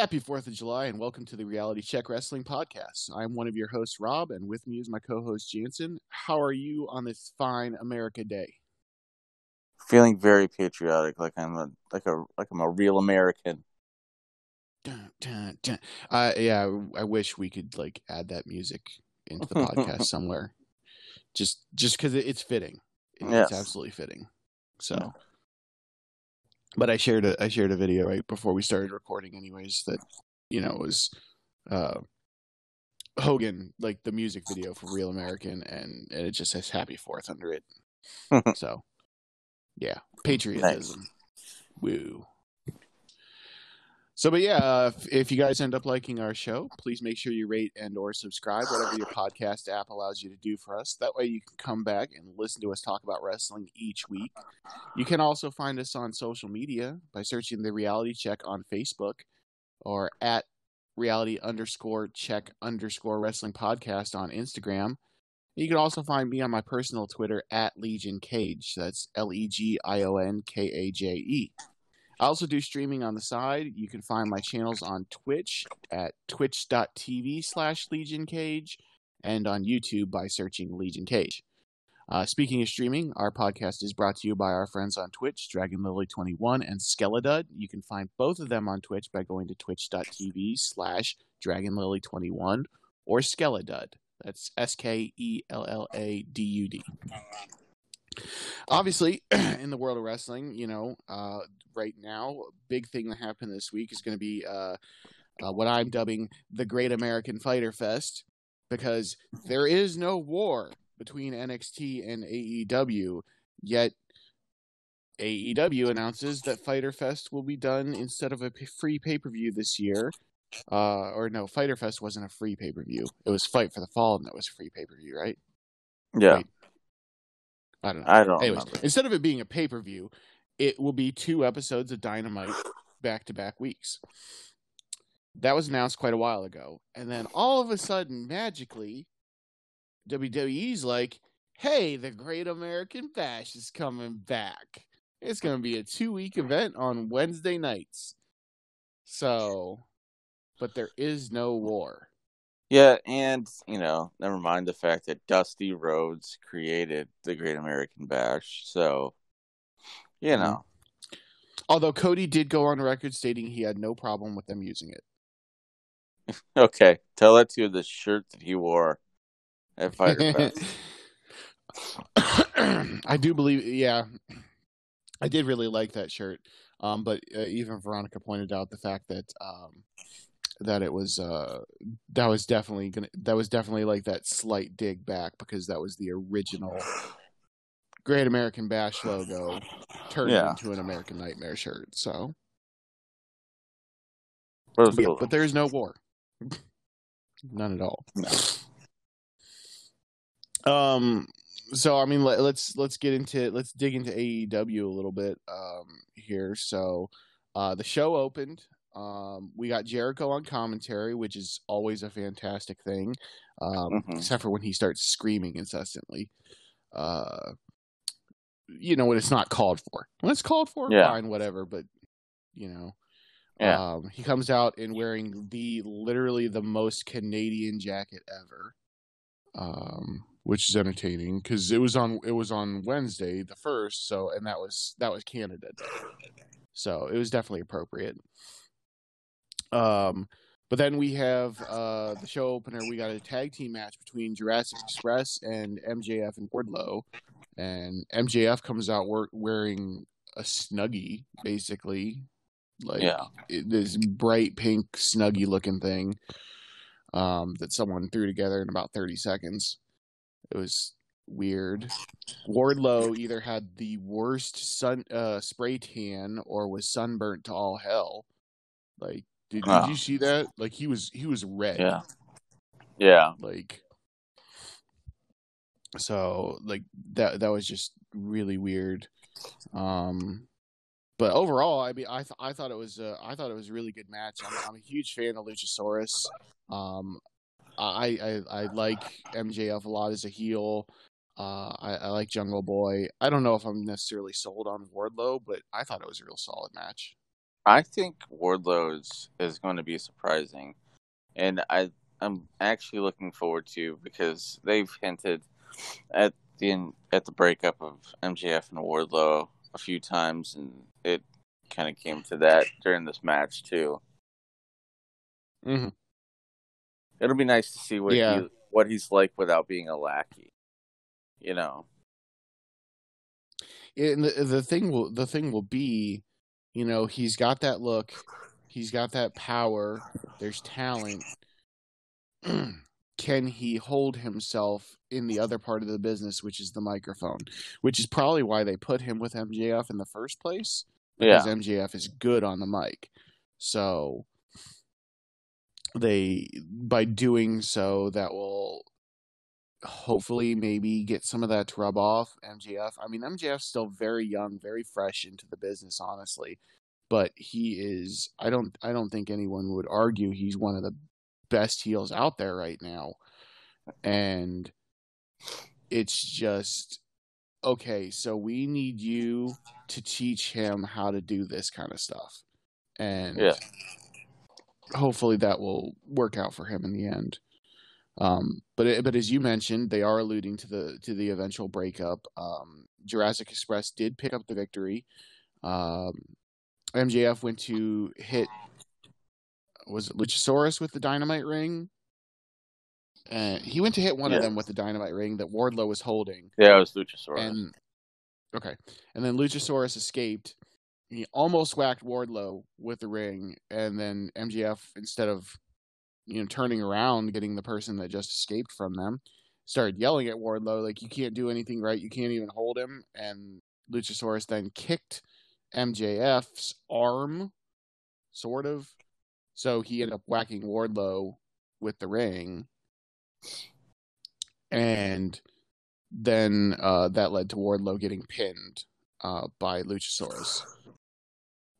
Happy 4th of July and welcome to the Reality Check Wrestling Podcast. I'm one of your hosts, Rob, and with me is my co host, Jansen. How are you on this fine America Day? Feeling very patriotic, like I'm a like a like I'm a real American. Dun, dun, dun. Uh, yeah, I wish we could like add that music into the podcast somewhere. Just just because it's fitting. It's Yes. absolutely fitting. So Yeah. But I shared a I shared a video right before we started recording anyways that you know was uh Hogan like the music video for Real American and, and it just says happy fourth under it. so yeah, patriotism. Woo. So, but yeah, uh, if, if you guys end up liking our show, please make sure you rate and or subscribe, whatever your podcast app allows you to do for us. That way, you can come back and listen to us talk about wrestling each week. You can also find us on social media by searching the Reality Check on Facebook or at Reality underscore Check underscore Wrestling Podcast on Instagram. You can also find me on my personal Twitter at Legion Kaje. That's L E G I O N K A J E. I also do streaming on the side. You can find my channels on Twitch at twitch.tv slash Legion Kaje and on YouTube by searching Legion Kaje. Uh, speaking of streaming, our podcast is brought to you by our friends on Twitch, Dragon Lily 21 and Skelladud. You can find both of them on Twitch by going to twitch.tv slash Dragon Lily 21 or Skelladud. That's S K E L L A D U D. Obviously, in the world of wrestling, you know, uh, right now, big thing that happened this week is going to be uh, uh, what I'm dubbing the Great American Fyter Fest because there is no war between NXT and AEW, yet AEW announces that Fyter Fest will be done instead of a p- free pay per view this year. Uh, or no, Fyter Fest wasn't a free pay per view. It was Fight for the Fallen that was a free pay per view, right? Yeah, Wait. I don't know. I don't Anyways, remember. instead of it being a pay per view, it will be two episodes of Dynamite back to back weeks. That was announced quite a while ago. And then all of a sudden, magically, WWE's like, hey, the Great American Bash is coming back. It's going to be a two week event on Wednesday nights. So, but there is no war. Yeah, and you know, never mind the fact that Dusty Rhodes created the Great American Bash. So, you Mm-hmm. know, Although Cody did go on record stating he had no problem with them using it. okay, tell that to the shirt that he wore at Fyter Fest. I do believe, yeah, I did really like that shirt. Um, but uh, even Veronica pointed out the fact that um, that it was uh, that was definitely gonna that was definitely like that slight dig back because that was the original Great American Bash logo turned Yeah. into an American Nightmare shirt. So, But yeah, cool. but there is no war, none at all. No. Um. So I mean, let, let's let's get into let's dig into AEW a little bit um, here. So, uh, the show opened. Um, we got Jericho on commentary, which is always a fantastic thing, um, Mhm. except for when he starts screaming incessantly. Uh, you know when it's not called for. When it's called for, Yeah. fine, whatever. But you know, Yeah. um, he comes out in wearing the literally the most Canadian jacket ever, um, which is entertaining because it was on it was on Wednesday the first, so and that was that was Canada Day, so it was definitely appropriate. Um, but then we have uh, the show opener. We got a tag team match between Jurassic Express and MJF and Wardlow, and MJF comes out wearing a snuggie, basically, like Yeah. this bright pink snuggie looking thing um, that someone threw together in about 30 seconds. It was weird. Wardlow either had the worst sun uh, spray tan or was sunburnt to all hell. Like, did, did Ah. you see that? Like he was he was red. Yeah. Yeah. Like so like that that was just really weird. Um but overall, I mean, I th- I thought it was uh, I thought it was a really good match. I'm, I'm a huge fan of Luchasaurus. Um, I, I I like MJF a lot as a heel. Uh, I, I like Jungle Boy. I don't know if I'm necessarily sold on Wardlow, but I thought it was a real solid match. I think Wardlow is, is going to be surprising, and I I'm actually looking forward to because they've hinted at the at the breakup of MJF and Wardlow a few times, and it kind of came to that during this match too. Mm-hmm. It'll be nice to see what Yeah. he, what he's like without being a lackey. You know, And the, the thing will the thing will be, you know, he's got that look, he's got that power. There's talent. Can he hold himself in the other part of the business, which is the microphone? Which is probably why they put him with MJF in the first place. yeah, because MJF is good on the mic. So they by doing so that will hopefully maybe get some of that to rub off MJF. I mean MJF's still very young, very fresh into the business honestly, but he is I don't I don't think anyone would argue he's one of the best heels out there right now. And it's just okay, so we need you to teach him how to do this kind of stuff. And Yeah. hopefully that will work out for him in the end. Um, but it, but as you mentioned, they are alluding to the to the eventual breakup. Um, Jurassic Express did pick up the victory. Um, MJF went to hit was it Luchasaurus with the dynamite ring. And he went to hit one of them with the dynamite ring that Wardlow was holding. yeah, it was Luchasaurus. And okay, and then Luchasaurus escaped. He almost whacked Wardlow with the ring, and then MJF, instead of you know turning around, getting the person that just escaped from them, started yelling at Wardlow like, "You can't do anything right. You can't even hold him." And Luchasaurus then kicked MJF's arm, sort of. So he ended up whacking Wardlow with the ring, and then uh, that led to Wardlow getting pinned uh, by Luchasaurus.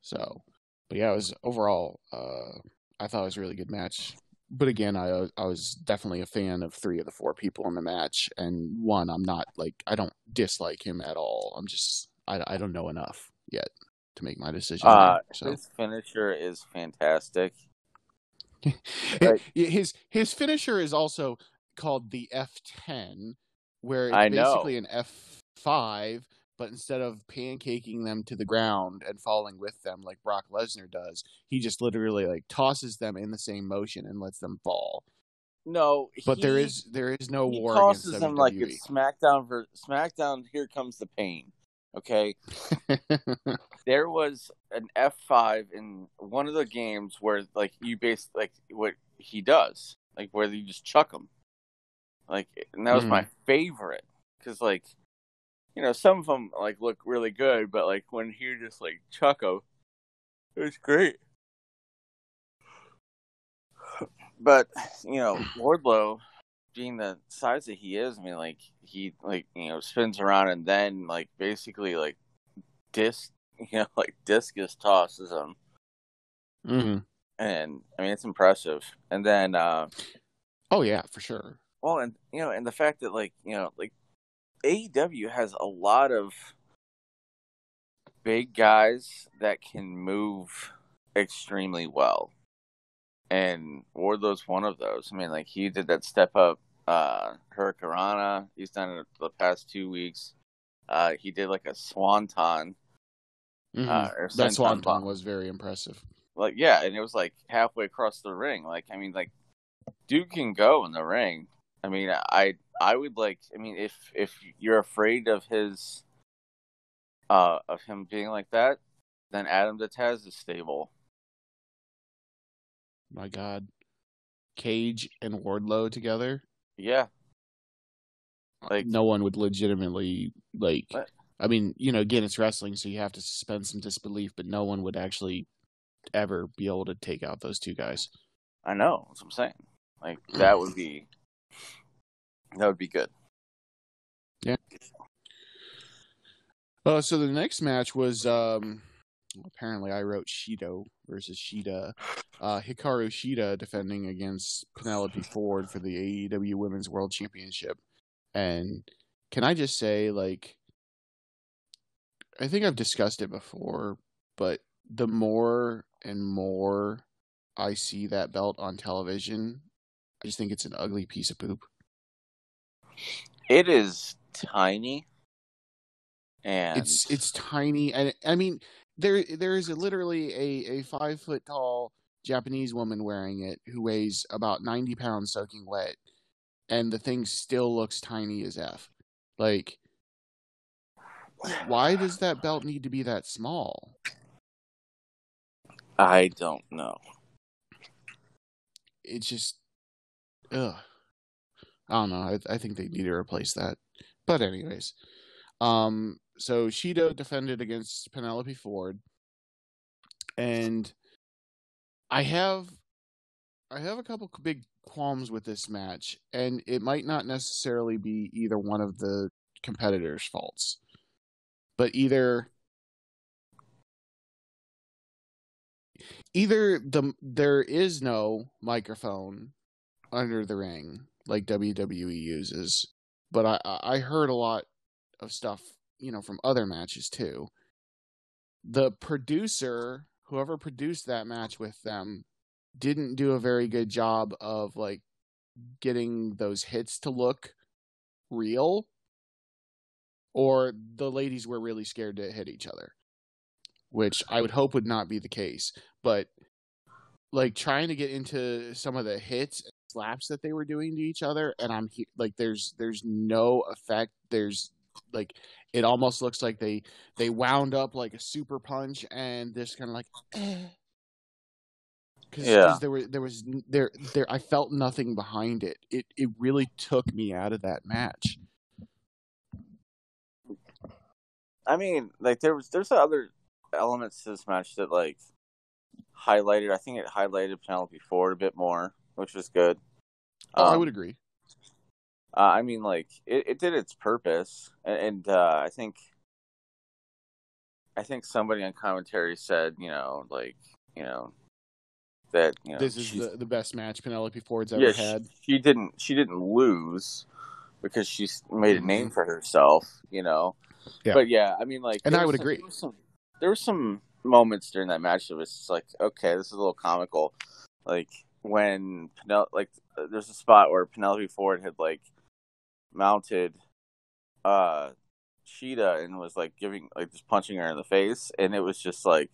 So, but yeah, it was overall. Uh, I thought it was a really good match. But again, I I was definitely a fan of three of the four people in the match, and one I'm not like I don't dislike him at all. I'm just I, I don't know enough yet to make my decision. uh, there, so his finisher is fantastic. It- his his finisher is also called the F10, where it's basically an F5, but instead of pancaking them to the ground and falling with them like Brock Lesnar does, he just literally like tosses them in the same motion and lets them fall. No, But there he- is there is no he war tosses them like it's SmackDown. For SmackDown, here comes the pain. Okay, there was an F five in one of the games where like you base like what he does, like where you just chuck him, like, and that was my hmm. favorite because like, you know, some of them like look really good, but like when he just like chuck them, it was great. But you know, Wardlow, being the size that he is, I mean, like he like you know spins around and then like basically like disc, you know, like discus tosses him, Mhm. and I mean it's impressive. And then, uh Oh yeah, for sure. well, and you know, and the fact that like you know, like AEW has a lot of big guys that can move extremely well. And Wardlow's one of those. I mean, like he did that step up uh Hurricanrana. He's done it the past two weeks. Uh he did like a swanton. Mhm. Uh, or that swanton bomb. was very impressive. Like yeah, and it was like halfway across the ring. Like I mean like dude can go in the ring. I mean I I would like I mean if if you're afraid of his uh of him being like that, then Adam to Taz is stable. My God, Cage and Wardlow together. Yeah. Like no one would legitimately like What? I mean, you know, again it's wrestling so you have to suspend some disbelief, but no one would actually ever be able to take out those two guys. I know, that's what I'm saying. Like that would be that would be good. Yeah. Uh so the next match was um apparently I wrote Shido versus Shida. Uh Hikaru Shida defending against Penelope Ford for the AEW Women's World Championship. And can I just say like I think I've discussed it before, but the more and more I see that belt on television, I just think it's an ugly piece of poop. It is tiny, and It's it's tiny, and I mean there there is a, literally a a five foot tall Japanese woman wearing it who weighs about ninety pounds soaking wet, and the thing still looks tiny as f. Like, why does that belt need to be that small? I don't know. It's just, ugh. I don't know. I, I think they need to replace that. But anyways, um, so Shido defended against Penelope Ford, and I have, I have a couple big qualms with this match, and it might not necessarily be either one of the competitors' faults, but either either the there is no microphone under the ring like WWE uses, but I I heard a lot of stuff you know from other matches too. The producer, whoever produced that match with them, didn't do a very good job of like getting those hits to look real or the ladies were really scared to hit each other which i would hope would not be the case but like trying to get into some of the hits slaps that they were doing to each other and i'm he- like there's there's no effect there's like it almost looks like they they wound up like a super punch and just kind of like eh. Cause, Yeah. 'cause there was there was there there I felt nothing behind it. It it really took me out of that match. I mean, like there was there's other elements to this match that like highlighted. I think it highlighted Penelope Ford a bit more, which was good. Oh, I Um, would agree. Uh, I mean, like it, it did its purpose, and, and uh, I think, I think somebody on commentary said, you know, like you know, that you know This is the, the best match Penelope Ford's ever yeah, had. She, didn't she didn't lose because she made a name for herself, you know. Mm-hmm. Yeah. But yeah, I mean, like, And I would some- agree. There were some, there were some moments during that match that was just like, okay, this is a little comical, like when Penel- like uh, there's a spot where Penelope Ford had like mounted uh Shida and was like giving like just punching her in the face and it was just like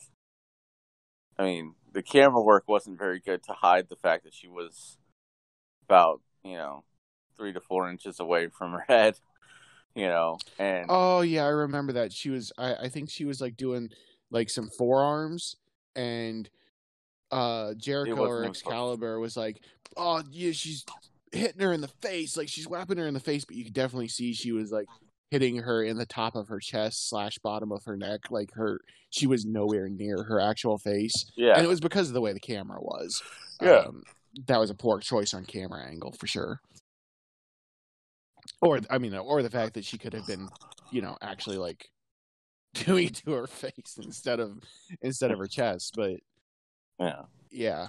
I mean the camera work wasn't very good to hide the fact that she was about you know three to four inches away from her head you know and Oh yeah, I remember that. She was I, I think she was like doing like some forearms and uh Jericho or. Excalibur was like, Oh yeah, she's hitting her in the face, like she's whapping her in the face, but you could definitely see she was like hitting her in the top of her chest slash bottom of her neck, like her she was nowhere near her actual face. yeah And it was because of the way the camera was. Yeah. Um, that was a poor choice on camera angle for sure. Or I mean, or the fact that she could have been, you know, actually like doing it to her face instead of instead of her chest. But yeah yeah,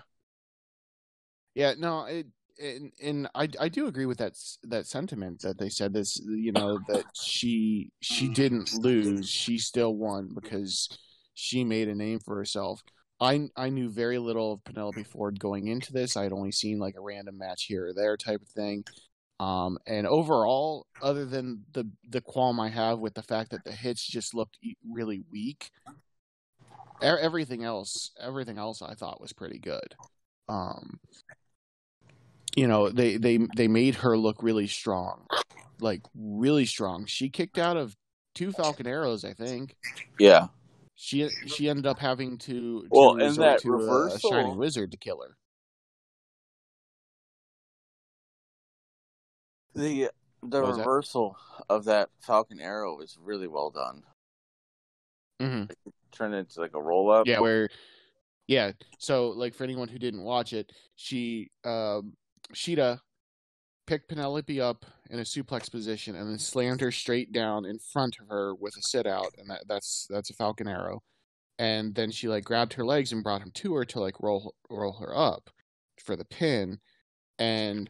yeah, no, it, and and I I do agree with that that sentiment that they said this, you know, that she she didn't lose, she still won because she made a name for herself. I I knew very little of Penelope Ford going into this. I had only seen like a random match here or there type of thing. Um, and overall, other than the the qualm I have with the fact that the hits just looked really weak, everything else everything else I thought was pretty good. Um, you know, they they they made her look really strong, like really strong. She kicked out of two Falcon arrows, I think yeah she she ended up having to, to Well, and that to a- a, reversal- shining wizard to kill her. the the was that? reversal of that Falcon arrow was really well done hmm turned it into like a roll up Yeah, where yeah. So like for anyone who didn't watch it, she um Shida picked Penelope up in a suplex position and then slammed her straight down in front of her with a sit out, and that, that's that's a Falcon arrow. And then she like grabbed her legs and brought him to her to like roll roll her up for the pin, and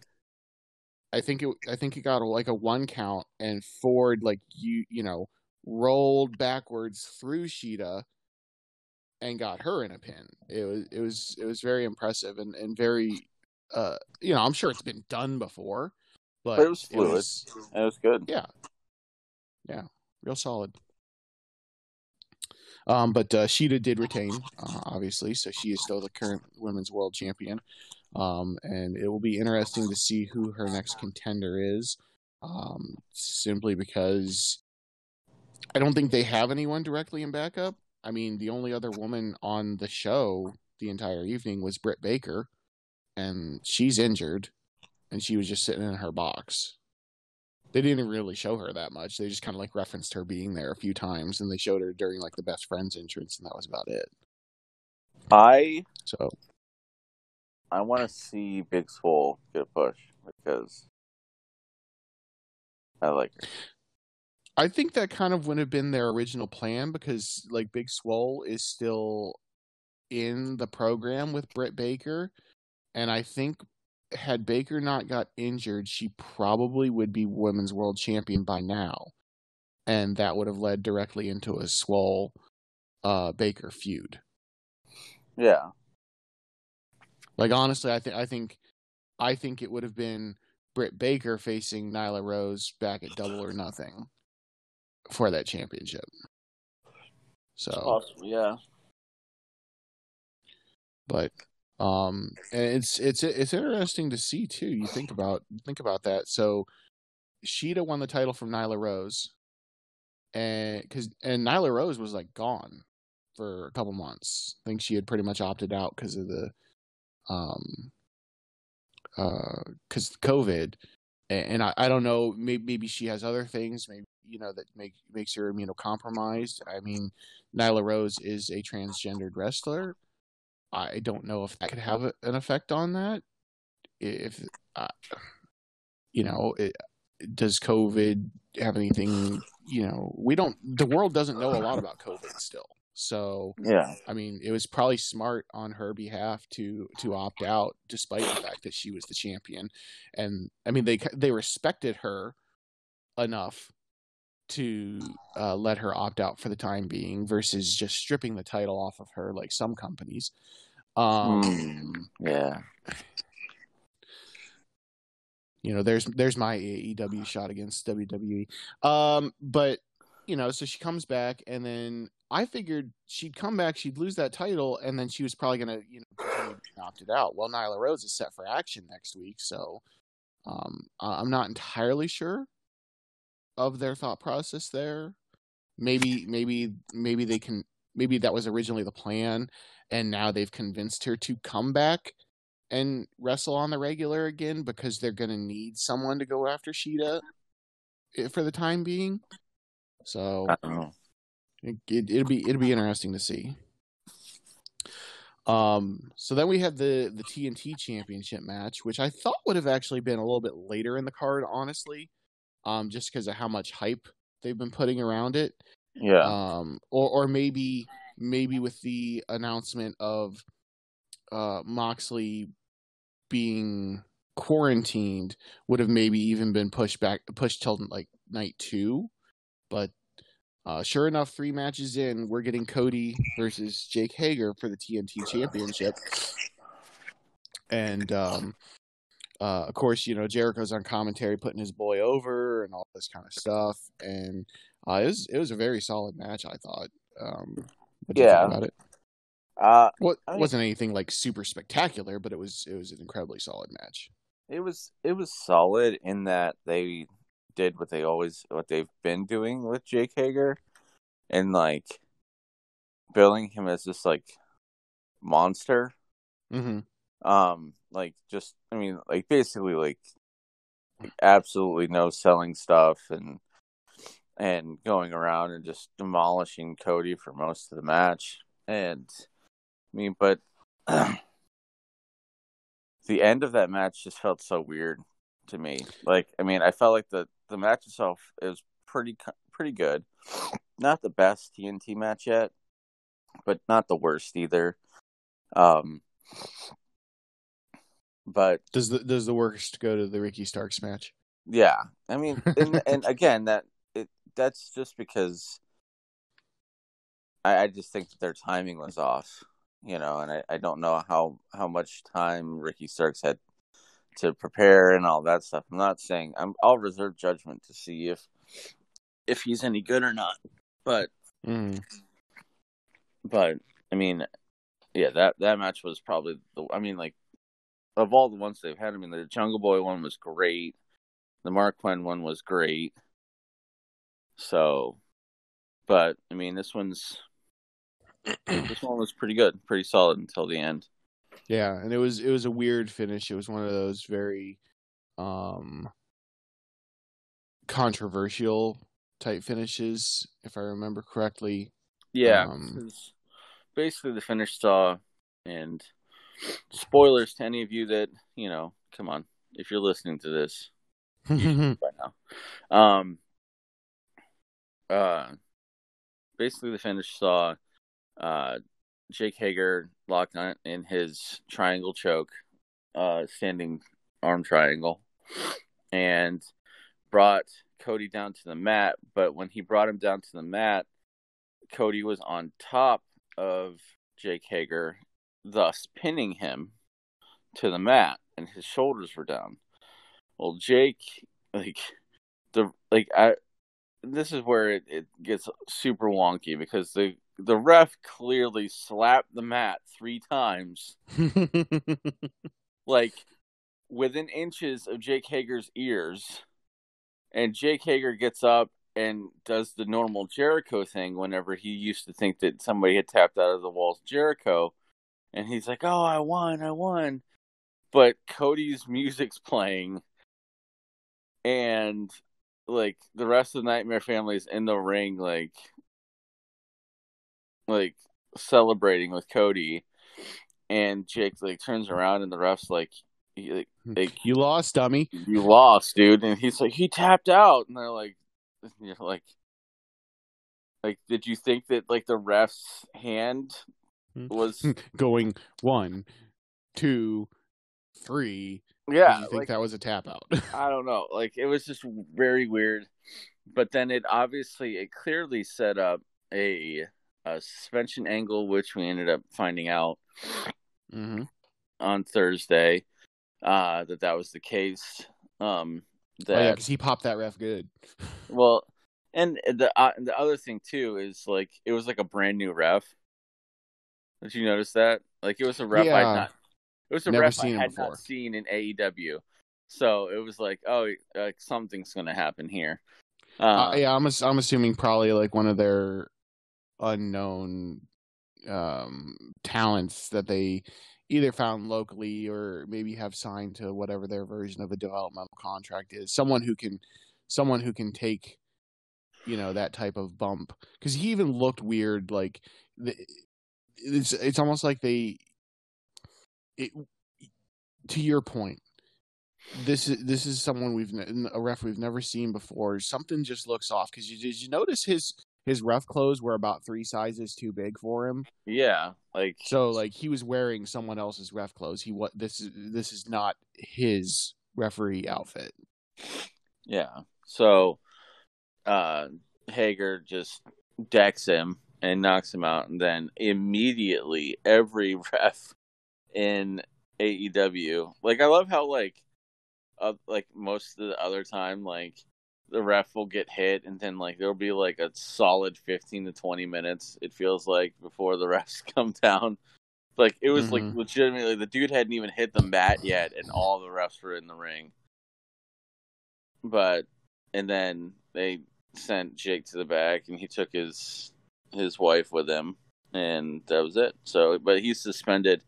I think it I think it got like a one count, and Ford like you you know rolled backwards through Shida and got her in a pin. It was it was it was very impressive and and very uh you know I'm sure it's been done before, but, But it was fluid. It was, It was good. yeah, yeah, real solid. Um, but uh, Shida did retain, uh, obviously, so she is still the current women's world champion. Um, and it will be interesting to see who her next contender is, um, simply because I don't think they have anyone directly in backup. I mean, the only other woman on the show the entire evening was Britt Baker, and she's injured, and she was just sitting in her box. They didn't really show her that much. They just kind of like referenced her being there a few times, and they showed her during like the best friends entrance, and that was about it. I So I want to see Big Swole get a push because I like her. I think that kind of wouldn't have been their original plan because like Big Swole is still in the program with Britt Baker, and I think had Baker not got injured, she probably would be women's world champion by now, and that would have led directly into a Swole uh, Baker feud. Yeah, Like honestly, I think I think I think it would have been Britt Baker facing Nyla Rose back at Double or Nothing for that championship. So, possible. Yeah, but um, and it's it's it's interesting to see too. You think about think about that. So, Shida won the title from Nyla Rose, and because and Nyla Rose was like gone for a couple months. I think she had pretty much opted out because of the um uh because COVID, and, and I, I don't know maybe maybe she has other things maybe you know that make makes her immunocompromised. I mean, Nyla Rose is a transgendered wrestler. I don't know if that could have a- an effect on that. If uh, you know, it, does COVID have anything? You know, we don't. The world doesn't know a lot about COVID still. So yeah, I mean, it was probably smart on her behalf to to opt out, despite the fact that she was the champion. And I mean, they they respected her enough to uh, let her opt out for the time being, versus just stripping the title off of her, like some companies. Um, Mm, yeah. you know, there's there's my AEW shot against WWE. Um, but you know, so she comes back, and then I figured she'd come back, she'd lose that title, and then she was probably gonna, you know, being opted out. Well, Nyla Rose is set for action next week, so um, I'm not entirely sure of their thought process there. Maybe, maybe, maybe they can. Maybe that was originally the plan, and now they've convinced her to come back and wrestle on the regular again because they're going to need someone to go after Shida for the time being. So I don't know. it, it, it'll be it'll be interesting to see. Um, so then we had the the TNT Championship match, which I thought would have actually been a little bit later in the card, honestly, um, just because of how much hype they've been putting around it. Yeah, um, or or maybe maybe with the announcement of uh, Moxley being quarantined would have maybe even been pushed back pushed till like night two, but uh, sure enough, three matches in, we're getting Cody versus Jake Hager for the TNT Championship, and um, uh, of course, you know Jericho's on commentary putting his boy over and all this kind of stuff, and uh, it was it was a very solid match, I thought. Um, what do you Yeah. about it? uh, What mean- wasn't anything like super spectacular, but it was it was an incredibly solid match. it was it was solid in that they did what they always what they've been doing with Jake Hager, and like billing him as this like monster. Mm-hmm. Um, like just I mean, like basically like absolutely no selling stuff and and going around and just demolishing Cody for most of the match. And I mean, but the end of that match just felt so weird to me. Like, I mean, I felt like the the match itself is pretty pretty good. Not the best TNT match yet, but not the worst either. Um, but Does the does the worst go to the Ricky Starks match? yeah, I mean, and, and again, that it that's just because I, I just think that their timing was off, you know, and I, I don't know how how much time Ricky Starks had to prepare and all that stuff. I'm not saying I'm I'll reserve judgment to see if if he's any good or not. But Mm. but I mean, yeah, that that match was probably the. I mean, like of all the ones they've had. I mean, the Jungle Boy one was great. The Marq Quen one was great. So, but I mean, this one's this one was pretty good, pretty solid until the end. Yeah, and it was it was a weird finish. It was one of those very um controversial type finishes, if I remember correctly. Yeah, Um, basically the finish saw, and spoilers to any of you that you know. Come on, if you're listening to this, by now. Um, uh, basically, the finish saw uh, Jake Hager locked on in his triangle choke, uh, standing arm triangle, and brought Cody down to the mat. But when he brought him down to the mat, Cody was on top of Jake Hager, thus pinning him to the mat, and his shoulders were down. Well, Jake, like the like I, this is where it, it gets super wonky because the the ref clearly slapped the mat three times, like within inches of Jake Hager's ears, and Jake Hager gets up and does the normal Jericho thing whenever he used to think that somebody had tapped out of the walls Jericho, and he's like, "Oh, I won, I won," but Cody's music's playing. And like the rest of the Nightmare Family's in the ring, like like celebrating with Cody, and Jake like turns around and the ref's like, he, like, hmm. like you lost, dummy. you lost, dude, and he's like he tapped out, and they're like, you're like. Like, did you think that like the ref's hand was? Going one, two, three. Yeah, think like, that was a tap out? I don't know. Like it was just very weird. But then it obviously it clearly set up a, a suspension angle, which we ended up finding out hmm on Thursday uh, that that was the case. Um, Oh, yeah, because he popped that ref good. well, and the uh, the other thing too is like it was like a brand new ref. Did you notice that? Like it was a ref Yeah. I'd not. It was a Never ref seen I had before. not seen in AEW. So it was like, oh, like something's gonna happen here. Uh, Uh, yeah, I'm I'm assuming probably like one of their unknown um talents that they either found locally or maybe have signed to whatever their version of a developmental contract is. Someone who can someone who can take you know that type of bump cuz he even looked weird like the, it's it's almost like they it to your point this is this is someone we've a ref we've never seen before. Something just looks off because you did you notice his his ref clothes were about three sizes too big for him. yeah, like So like he was wearing someone else's ref clothes. He what this is this is not his referee outfit. yeah. So uh Hager just decks him and knocks him out, and then immediately every ref in AEW, like I love how like uh, like most of the other time, like the ref will get hit, and then like there'll be like a solid fifteen to twenty minutes. It feels like before the refs come down. Like it was like Mhm. legitimately the dude hadn't even hit the mat yet, and all the refs were in the ring. But and then they sent Jake to the back, and he took his his wife with him, and that was it. So, but he's suspended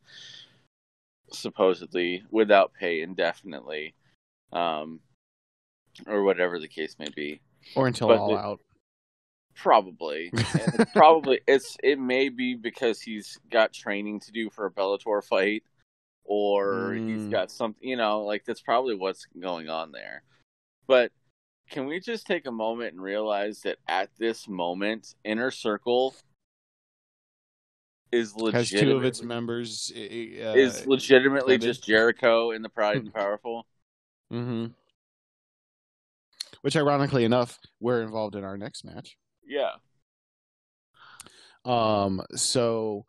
supposedly without pay indefinitely, um, or whatever the case may be. Or until But all the- out. Probably, it's probably it's it may be because he's got training to do for a Bellator fight, or he's got something. You know, like that's probably what's going on there. But can we just take a moment and realize that at this moment, Inner Circle is Has legitimately two of its members uh, is legitimately suspended. just Jericho and the Pride and Powerful. hmm Which ironically enough, we're involved in our next match. Yeah, Um, so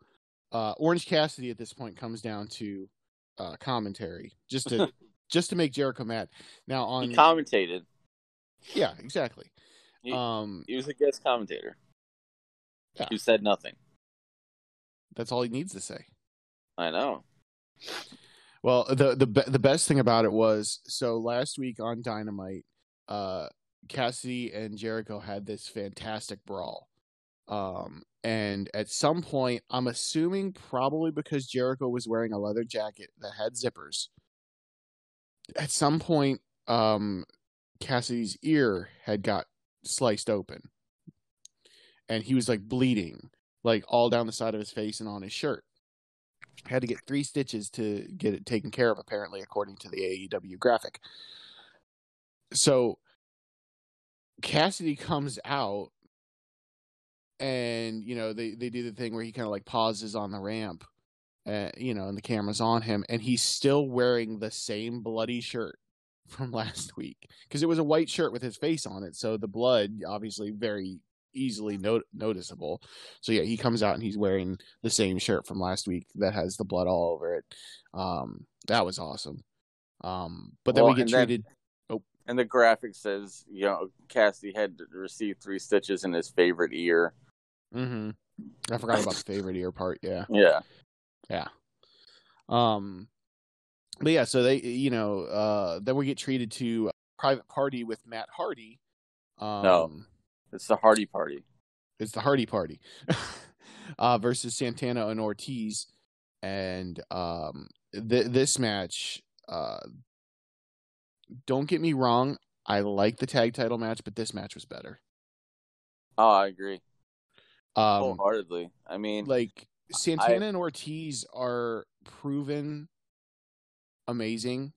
uh, Orange Cassidy at this point comes down to uh, commentary just to just to make Jericho mad. Now on he commentated. Yeah, exactly. He, Um, he was a guest commentator. Yeah. Who said nothing. that's all he needs to say. I know. Well, the the be- the best thing about it was so last week on Dynamite, uh, Cassidy and Jericho had this fantastic brawl. Um, and at some point, I'm assuming probably because Jericho was wearing a leather jacket that had zippers. At some point, um, Cassidy's ear had got sliced open, and he was like bleeding, like all down the side of his face and on his shirt. Had to get three stitches to get it taken care of apparently according to the AEW graphic. So Cassidy comes out and you know they they do the thing where he kind of like pauses on the ramp uh, you know and the camera's on him and he's still wearing the same bloody shirt from last week because it was a white shirt with his face on it so the blood obviously very easily not- noticeable so yeah he comes out and he's wearing the same shirt from last week that has the blood all over it um that was awesome um but then Well, we get and then- treated And the graphic says, you know, Cassidy had received three stitches in his favorite ear. hmm i forgot about the favorite ear part yeah Yeah. Yeah. Um but yeah, so they you know, uh then we get treated to a private party with Matt Hardy. Um No. It's the Hardy Party. it's the Hardy party. uh versus Santana and Ortiz and um th- this match uh don't get me wrong, I like the tag title match, but this match was better. Oh, I agree. Um Wholeheartedly. I mean, like Santana and Ortiz are proven amazing.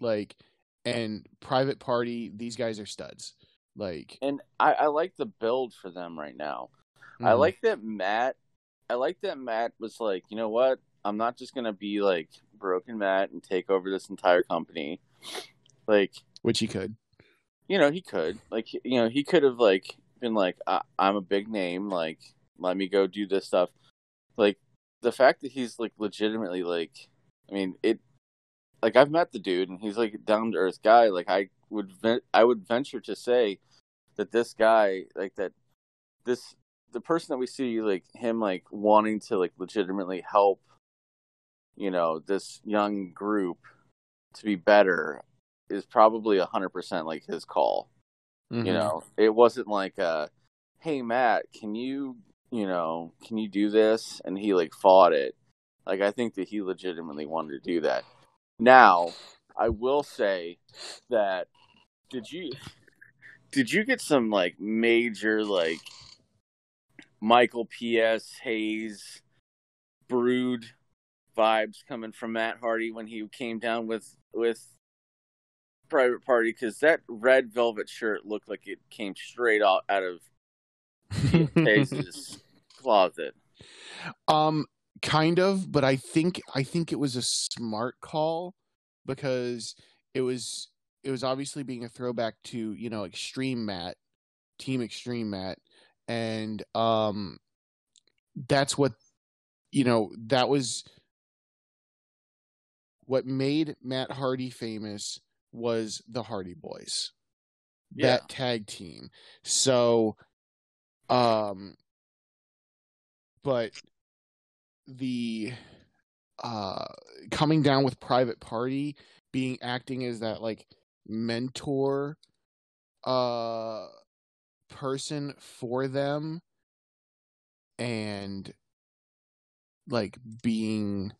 Like and Private Party, these guys are studs. Like and I, I like the build for them right now. I mhm. like that Matt. I like that Matt was like, you know what? I'm not just gonna be like broken Matt and take over this entire company. Like, which he could. you know, he could. Like, you know, he could have like been like, I- I'm a big name. Like, let me go do this stuff. Like, the fact that he's like legitimately like, I mean, it. Like I've met the dude, and he's like a down to earth guy. Like I would, I would venture to say that this guy, like that, this the person that we see, like him, like wanting to like legitimately help, you know, this young group to be better, is probably a hundred percent like his call. Mhm. You know, it wasn't like, uh, "Hey Matt, can you, you know, can you do this?" And he like fought it. Like I think that he legitimately wanted to do that. Now, I will say that did you did you get some like major like Michael P.S. Hayes brood vibes coming from Matt Hardy when he came down with with Private Party because that red velvet shirt looked like it came straight out out of Hayes's closet. Um, kind of, but I think I think it was a smart call because it was it was obviously being a throwback to you know Extreme Matt, Team Extreme Matt, and um, that's what you know that was what made Matt Hardy famous was the Hardy Boys, Yeah. that tag team. So, um, but the uh coming down with private party being acting as that like mentor uh person for them and like being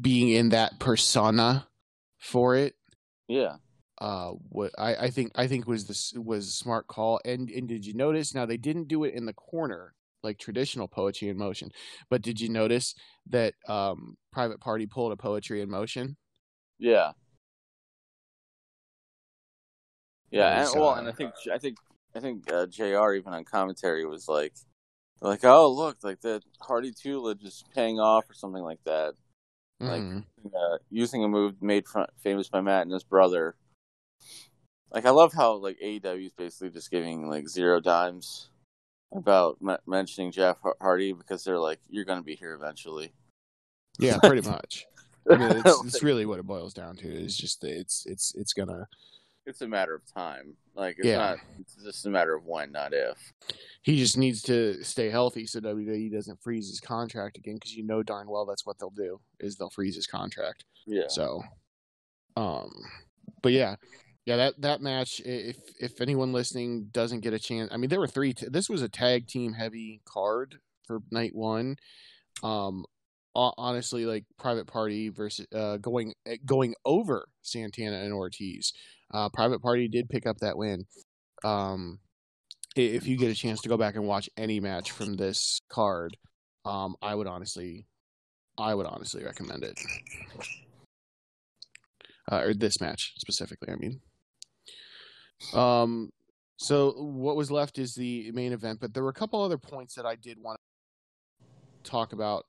being in that persona for it Yeah. uh what I, I think I think was this was a smart call and and did you notice now they didn't do it in the corner like traditional poetry in motion but did you notice that um private party pulled a poetry in motion Yeah. Yeah, and, well, uh, and I think I think I think uh, Jr. even on commentary was like, like, oh look, like the Hardy Tulip is paying off or something like that. Like- Mhm. Uh, using a move made famous by Matt and his brother. Like I love how like AEW is basically just giving like zero dimes about m- mentioning Jeff Hardy because they're like, you're going to be here eventually. Yeah, pretty much. I mean, it's, it's really what it boils down to. Is just it's it's it's gonna. It's a matter of time. Like it's Yeah. not. It's just a matter of when, not if. He just needs to stay healthy so WWE doesn't freeze his contract again because you know darn well that's what they'll do is they'll freeze his contract. Yeah. So, um, but yeah, yeah that that match. If if anyone listening doesn't get a chance, I mean, there were three. T- this was a tag team heavy card for night one. Um, honestly, like Private Party versus uh going eh, going over Santana and Ortiz. Uh, Private Party did pick up that win. Um, if you get a chance to go back and watch any match from this card, um, I would honestly, I would honestly recommend it. Uh, or this match specifically, I mean. Um, so what was left is the main event, but there were a couple other points that I did want to talk about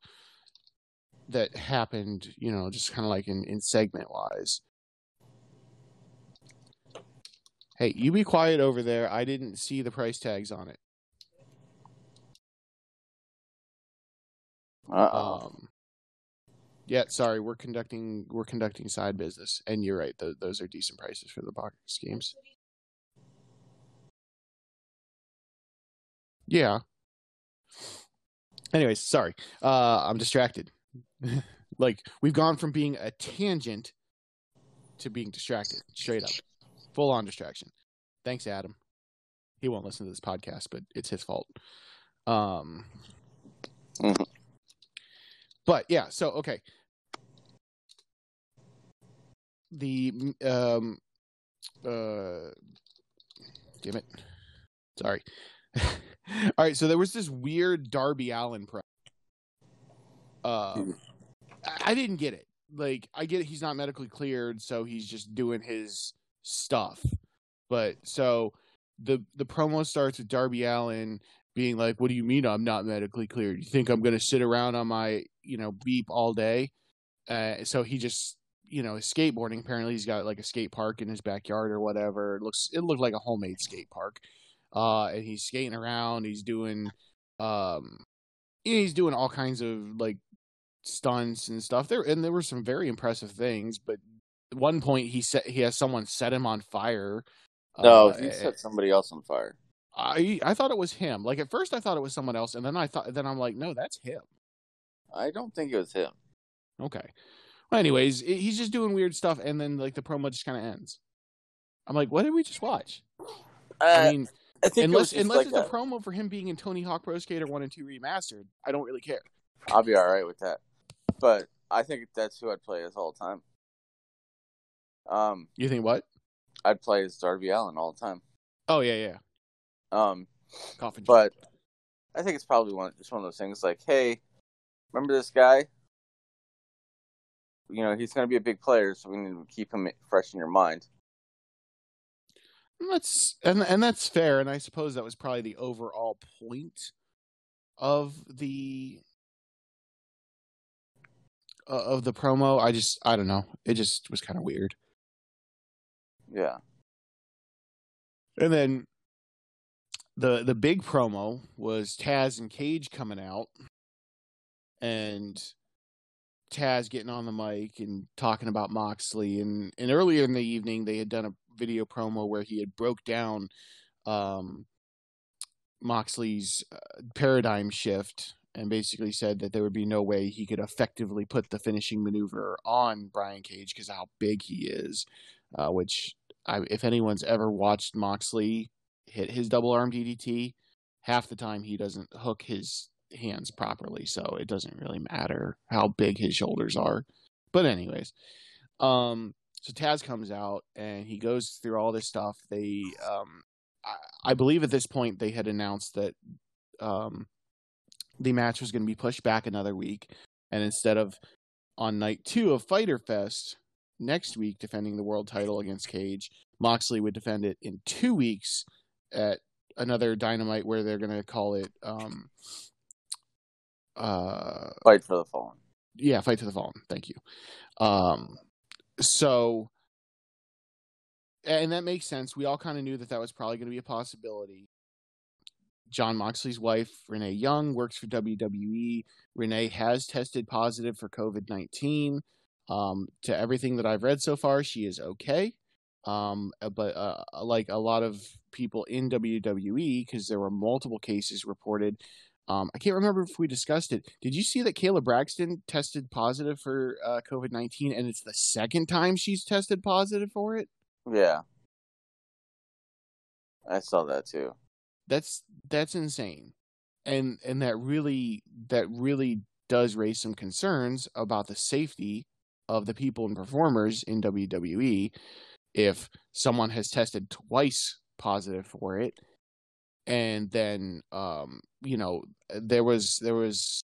that happened, you know, just kind of like in, in segment wise. Hey, you be quiet over there. I didn't see the price tags on it. Uh-oh. Um, yeah, sorry, we're conducting we're conducting side business, and you're right; th- those are decent prices for the box games. Yeah. Anyways, sorry, uh, I'm distracted. like we've gone from being a tangent to being distracted, straight up, full on distraction. Thanks, Adam. He won't listen to this podcast, but it's his fault. Um. Mhm. But yeah, so okay. The um uh damn it. Sorry. All right, so there was this weird Darby Allin pro. I I didn't get it. Like I get it, he's not medically cleared, so he's just doing his stuff. But so the the promo starts with Darby Allin being like, "What do you mean I'm not medically cleared? You think I'm going to sit around on my, you know, beep all day?" Uh, so he just, you know, skateboarding. Apparently, he's got like a skate park in his backyard or whatever. It looks, it looked like a homemade skate park. Uh, and he's skating around. He's doing, um, he's doing all kinds of like stunts and stuff. There and there were some very impressive things. But at one point, he set he has someone set him on fire. no, Uh, he set somebody else on fire. I I thought it was him. Like at first I thought it was someone else, and then I thought then I'm like, no, that's him. I don't think it was him. Okay. Well, anyways, i- he's just doing weird stuff, and then like the promo just kind of ends. I'm like, what did we just watch? I Uh, mean, I think unless unless like it's a- a promo for him being in Tony Hawk Pro Skater One and Two remastered, I don't really care. I'll be all right with that. But I think that's who I'd play as all the time. Um, You think what? I'd play as Darby Allin all the time. Oh yeah, yeah. Um, Coffin. but I think it's probably one just one of those things like, hey, remember this guy? You know, he's going to be a big player, so we need to keep him fresh in your mind. And that's and and that's fair, and I suppose that was probably the overall point of the uh, of the promo. I just I don't know. It just was kind of weird. Yeah. And then the the big promo was Taz and Cage coming out and Taz getting on the mic and talking about Moxley and and earlier in the evening they had done a video promo where he had broke down um Moxley's uh, paradigm shift and basically said that there would be no way he could effectively put the finishing maneuver on Brian Cage because how big he is uh, which I, if anyone's ever watched Moxley hit his double arm DDT, half the time he doesn't hook his hands properly, so it doesn't really matter how big his shoulders are. But anyways, um, so Taz comes out and he goes through all this stuff. They, um, I, I believe at this point they had announced that um, the match was going to be pushed back another week, and instead of on night two of Fyter Fest next week defending the world title against Cage, Moxley would defend it in two weeks at another Dynamite where they're going to call it, um, uh, Fight for the Fallen. yeah, Fight to the Fallen. Thank you. Um, so, and that makes sense. We all kind of knew that that was probably going to be a possibility. Jon Moxley's wife, Renee Young, works for WWE. Renee has tested positive for COVID 19. Um, to everything that I've read so far, she is okay. Um, uh, but uh, like a lot of people in WWE, because there were multiple cases reported. Um, I can't remember if we discussed it. Did you see that Kayla Braxton tested positive for uh, COVID 19 and it's the second time she's tested positive for it? Yeah. I saw that too. That's that's insane. And and that really that really does raise some concerns about the safety of the people and performers in WWE if someone has tested twice positive for it and then um you know there was there was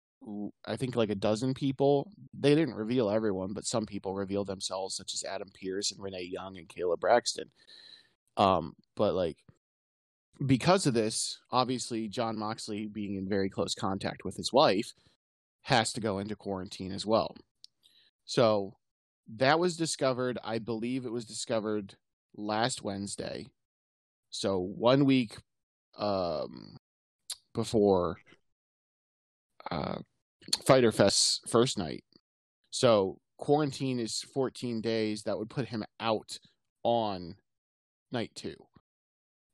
i think like a dozen people. They didn't reveal everyone but some people revealed themselves such as adam Pearce and renee young and kayla braxton. Um but like because of this obviously Jon moxley being in very close contact with his wife has to go into quarantine as well. So that was discovered i believe it was discovered last wednesday. So one week um, before uh, Fyter Fest's first night. So quarantine is 14 days. That would put him out on night two.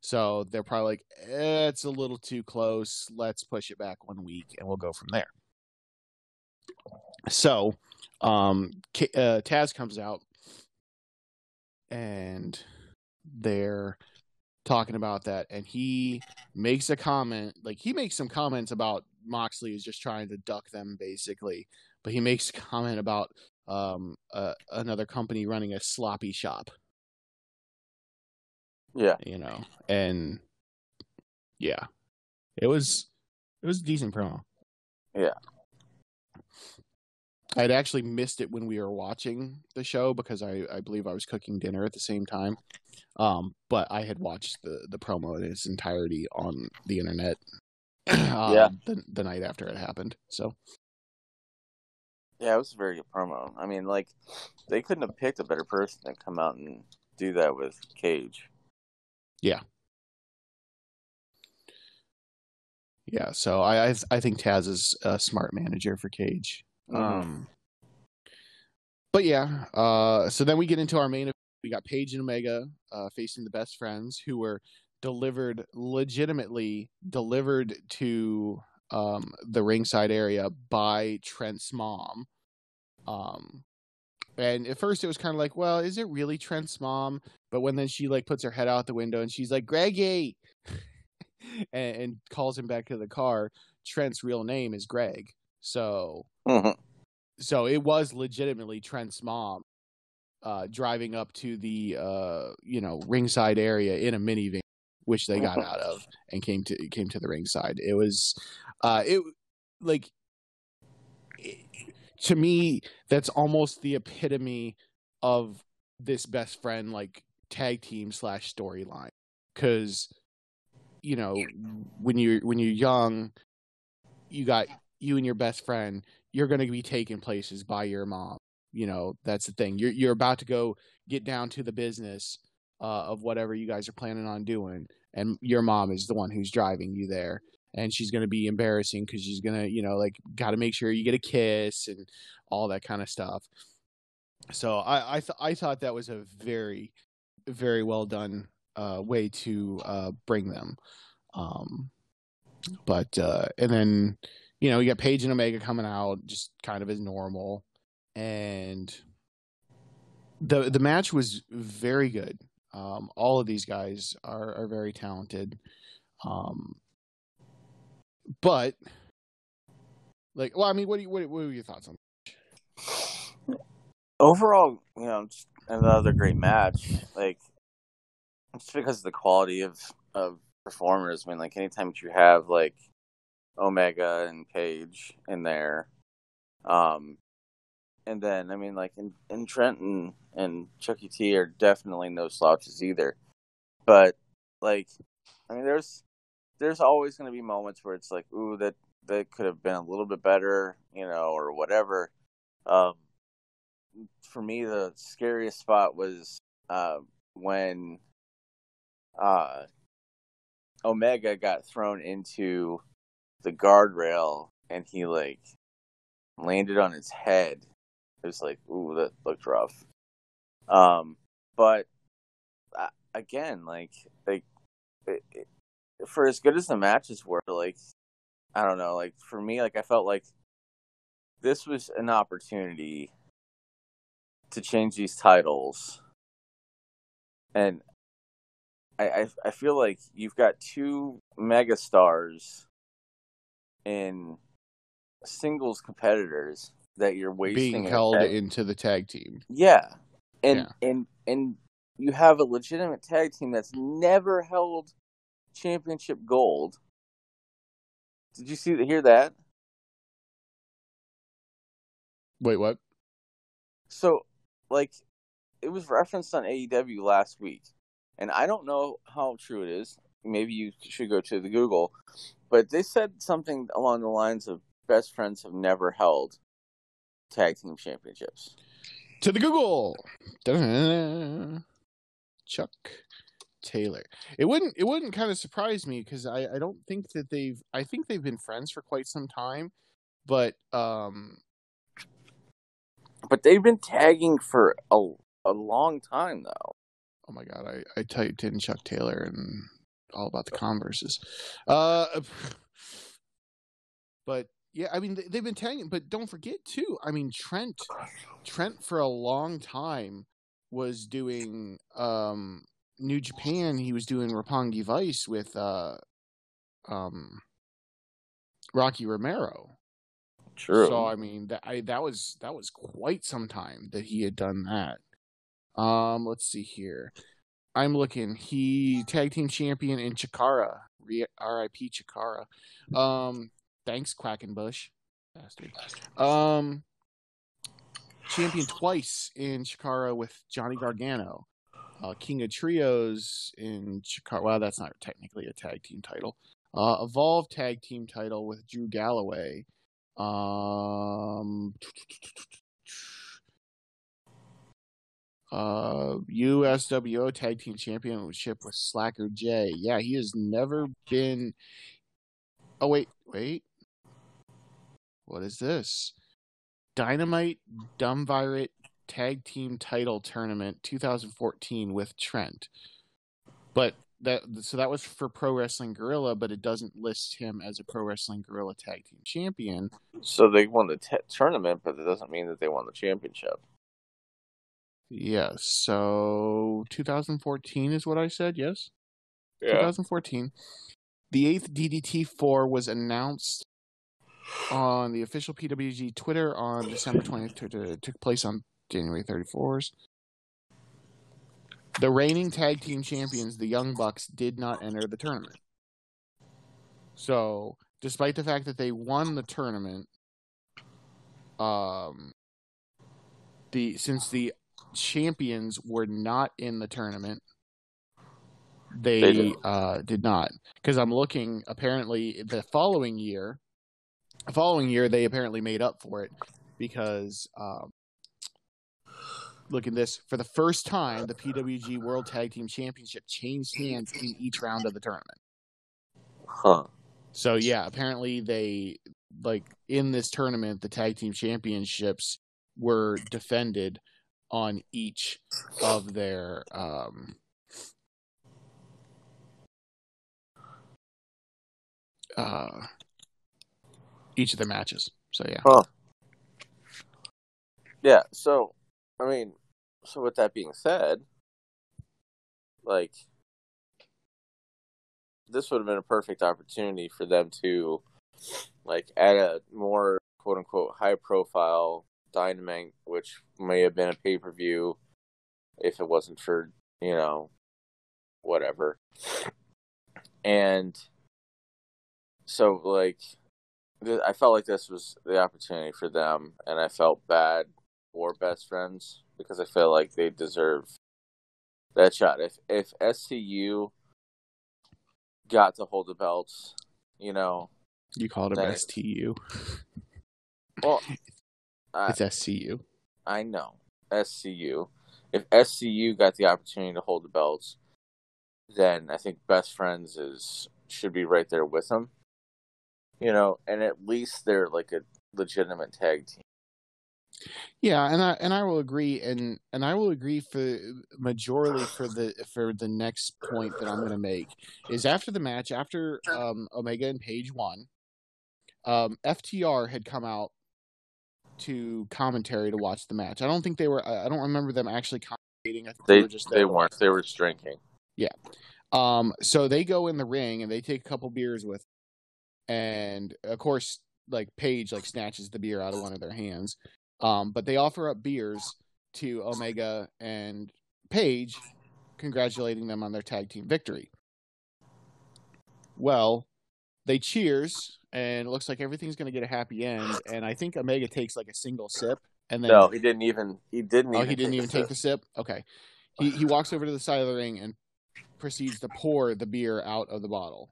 So they're probably like, eh, it's a little too close. Let's push it back one week and we'll go from there. So um, uh, Taz comes out and they're talking about that and he makes a comment like he makes some comments about Moxley is just trying to duck them basically but he makes a comment about um uh, another company running a sloppy shop. Yeah. You know and yeah it was it was a decent promo. Yeah. I'd actually missed it when we were watching the show because I, I believe I was cooking dinner at the same time. Um, but I had watched the, the promo in its entirety on the internet. Uh, yeah. The, the night after it happened. So. Yeah, it was a very good promo. I mean, like, they couldn't have picked a better person to come out and do that with Cage. Yeah. Yeah, so I I, I think Taz is a smart manager for Cage. Mhm. Um, but yeah, uh, so then we get into our main. We got Page and Omega uh, facing the best friends, who were delivered legitimately delivered to um, the ringside area by Trent's mom. Um, and at first it was kind of like, well, is it really Trent's mom? But when then she like puts her head out the window and she's like, Greggy, and, and calls him back to the car. Trent's real name is Greg, so Mhm. so it was legitimately Trent's mom uh, driving up to the uh, you know ringside area in a minivan, which they got out of and came to came to the ringside. It was uh, it like it, to me that's almost the epitome of this best friend like tag team slash storyline because you know when you're when you're young you got you and your best friend you're going to be taken places by your mom. You know, that's the thing. You're you're about to go get down to the business uh, of whatever you guys are planning on doing, and your mom is the one who's driving you there, and she's going to be embarrassing because she's going to, you know, like got to make sure you get a kiss and all that kind of stuff. So I I, th- I thought that was a very very well done uh, way to uh, bring them. Um, but uh, and then you know, you got Page and Omega coming out just kind of as normal, and the the match was very good. Um, all of these guys are are very talented, um, but like, well, I mean, what do you, what, what are your thoughts on? Overall, you know, another great match. Like, just because of the quality of of performers. I mean, like anytime you have like Omega and Page in there, um, and then I mean, like in, in Trenton and Chucky T are definitely no slouches either. But like, I mean, there's there's always going to be moments where it's like, ooh, that that could have been a little bit better, you know, or whatever. Um, for me, the scariest spot was uh, when uh, Omega got thrown into the guardrail and he like landed on his head. Was like, ooh, that looked rough. Um, but uh, again, like, like it, it, for as good as the matches were, like, I don't know, like for me, like I felt like this was an opportunity to change these titles, and I, I, I feel like you've got two megastars in singles competitors that you're wasting being held tag- into the tag team. Yeah, and Yeah. and and you have a legitimate tag team that's never held championship gold. Did you see hear that? Wait, what? So, like, it was referenced on AEW last week, and I don't know how true it is. Maybe you should go to the Google, but they said something along the lines of best friends have never held tag team championships. To the Google. Da-da-da-da. Chuck Taylor. It wouldn't. It wouldn't kind of surprise me because I, I don't think that they've. I think they've been friends for quite some time, but um, But they've been tagging for a a long time though. oh my god, I I typed in Chuck Taylor and all about the Converses. Uh, but yeah, I mean they- they've been tagging, but don't forget too. I mean Trent, Trent for a long time was doing um New Japan. He was doing Roppongi Vice with uh um Rocky Romero. True. So I mean that I that was that was quite some time that he had done that. Um, let's see here. I'm looking. He tag team champion in Chikara. R.I.P. Chikara. Um, thanks Quackenbush, bastard. Um, champion twice in Chikara with Johnny Gargano. Uh, King of Trios in Chikara. Well, that's not technically a tag team title. Uh, Evolve tag team title with Drew Galloway. Um, uh, USWO Tag Team Championship with Slacker J. Yeah, he has never been. Oh wait, wait. What is this? Dynamite Duumvirate Tag Team Title Tournament 2014 with Trent. But that so that was for Pro Wrestling Guerrilla, but it doesn't list him as a Pro Wrestling Guerrilla Tag Team Champion. So they won the t- tournament, but it doesn't mean that they won the championship. Yes. So 2014 is what I said. Yes. 2014. The eighth DDT four was announced on the official PWG Twitter on December 20th. T- t- took place on January 34th. The reigning tag team champions, the Young Bucks, did not enter the tournament. So, despite the fact that they won the tournament, um, the since the champions were not in the tournament, they, They uh, did not. Because I'm looking, apparently, the following year, the following year they apparently made up for it because um, look at this for the first time the PWG World Tag Team Championship changed hands in each round of the tournament. Huh. So yeah, apparently they like in this tournament the tag team championships were defended on each of their um uh each of their matches. So yeah. Huh. Yeah. So, I mean, so with that being said, like, this would have been a perfect opportunity for them to, like, add a more quote unquote high profile dynamite, which may have been a pay per view if it wasn't for, you know, whatever. And so, like, I felt like this was the opportunity for them, and I felt bad for best friends because I feel like they deserve that shot. If if SCU got to hold the belts, you know, You called it STU. well, I, It's SCU. I know SCU. If SCU got the opportunity to hold the belts, then I think best friends is should be right there with them. You know, and at least they're like a legitimate tag team. Yeah, and I and I will agree, and and I will agree for majorly for the for the next point that I'm going to make is after the match, after um, Omega and Page won, um, FTR had come out to commentary to watch the match. I don't think they were. I don't remember them actually commentating. I think They they were just they weren't. They were just drinking. Yeah. Um, so they go in the ring and they take a couple beers with, and of course, like Page like snatches the beer out of one of their hands. Um, but they offer up beers to Omega and Page, congratulating them on their tag team victory. Well, they cheers, and it looks like everything's going to get a happy end. And I think Omega takes like a single sip, and then No, he didn't even. He didn't. Oh, even he didn't take even take the sip. Okay, he he walks over to the side of the ring and proceeds to pour the beer out of the bottle.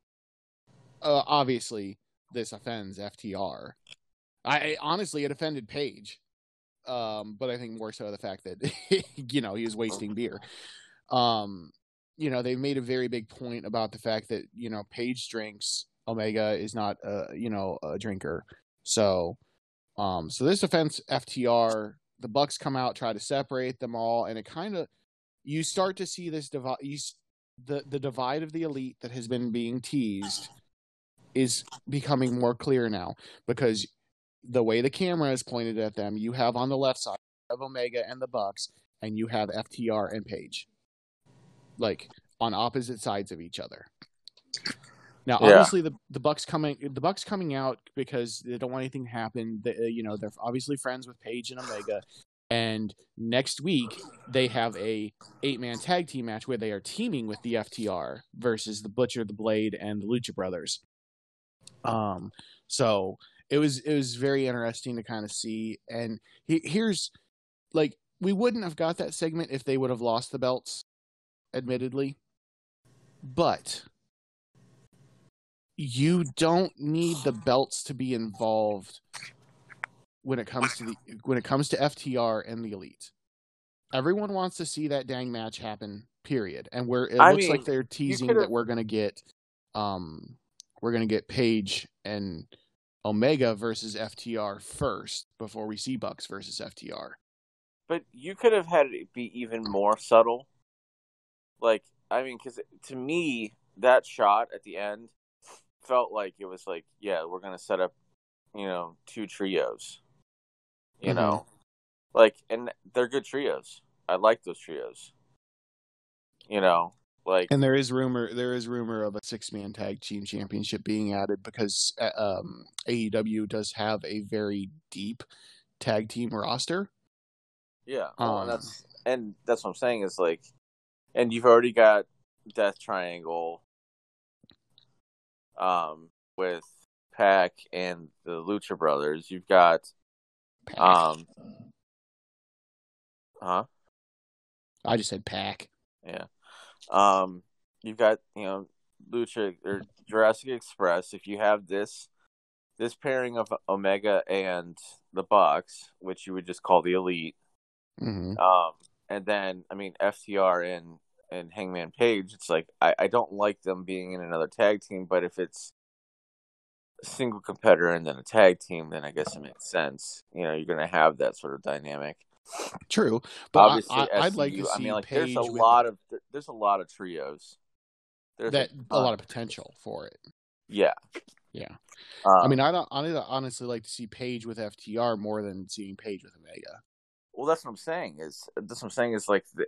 Uh, obviously, this offends FTR. I, honestly, it offended Page, um, but I think more so the fact that you know he was wasting beer. Um, you know, they made a very big point about the fact that you know Page drinks, Omega is not a you know a drinker, so um, so this offends FTR. The Bucks come out, try to separate them all, and it kind of you start to see this divide. The the divide of the elite that has been being teased is becoming more clear now because the way the camera is pointed at them, you have on the left side of Omega and the Bucks, and you have FTR and Page, like on opposite sides of each other. Now, Yeah. obviously, the the Bucks coming the Bucks coming out because they don't want anything to happen. They, uh, you know, they're obviously friends with Page and Omega, and next week they have a eight man tag team match where they are teaming with the FTR versus the Butcher, the Blade, and the Lucha Brothers. Um, so it was it was very interesting to kind of see. And he, here's like we wouldn't have got that segment if they would have lost the belts, admittedly, but you don't need the belts to be involved when it comes to the when it comes to FTR and the Elite. Everyone wants to see that dang match happen. Period. And where it I looks like they're teasing that we're gonna get, um, we're gonna get Page and Omega versus FTR first before we see Bucks versus FTR. But you could have had it be even more subtle. Like, I mean, because to me, that shot at the end felt like it was like, yeah, we're gonna set up, you know, two trios. You Mhm. know, like, and they're good trios. I like those trios. You know, like, And there is rumor there is rumor of a six man tag team championship being added because uh, um, AEW does have a very deep tag team roster. yeah, well, and Um, that's and that's what I'm saying is like, and you've already got Death Triangle, um, with PAC and the Lucha Brothers. You've got Um, huh? I just said pack. Yeah. Um, you've got you know Lucha or Jurassic Express. If you have this this pairing of Omega and the Bucks, which you would just call the Elite, hmm um, and then I mean FTR and and Hangman Page, it's like I, I don't like them being in another tag team, but if it's a single competitor and then a tag team, then I guess it makes sense. You know, you're gonna have that sort of dynamic. True, but obviously I, I'd like to see I mean, like Page there's a lot of there's a lot of trios. There's that a ton. lot of potential for it. yeah, Yeah, Um, I mean, I don't. I honestly like to see Page with FTR more than seeing Page with Omega. well, that's what I'm saying. Is that's what I'm saying is like the,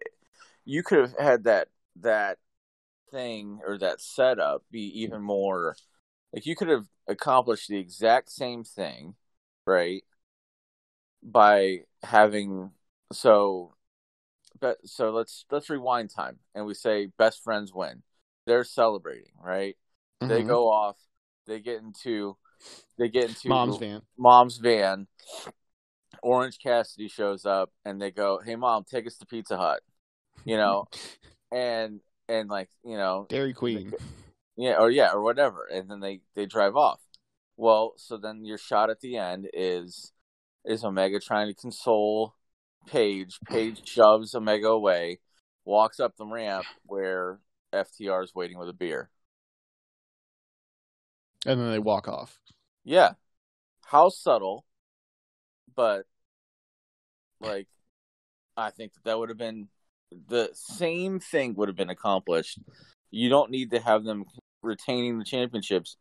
you could have had that that thing or that setup be even more like you could have accomplished the exact same thing, right? By having so, but so let's let's rewind time and we say best friends win. They're celebrating, right? They Mhm. go off. They get into they get into Mom's van. mom's van. Orange Cassidy shows up and they go, "Hey mom, take us to Pizza Hut." You know, and and like, you know, Dairy Queen. yeah, or yeah, or whatever, and then they they drive off. Well, so then your shot at the end is is Omega trying to console Page. Page shoves Omega away, walks up the ramp where FTR is waiting with a beer. and then they walk off. Yeah. How subtle, but like I think that that would have been the same thing would have been accomplished. You don't need to have them retaining the championships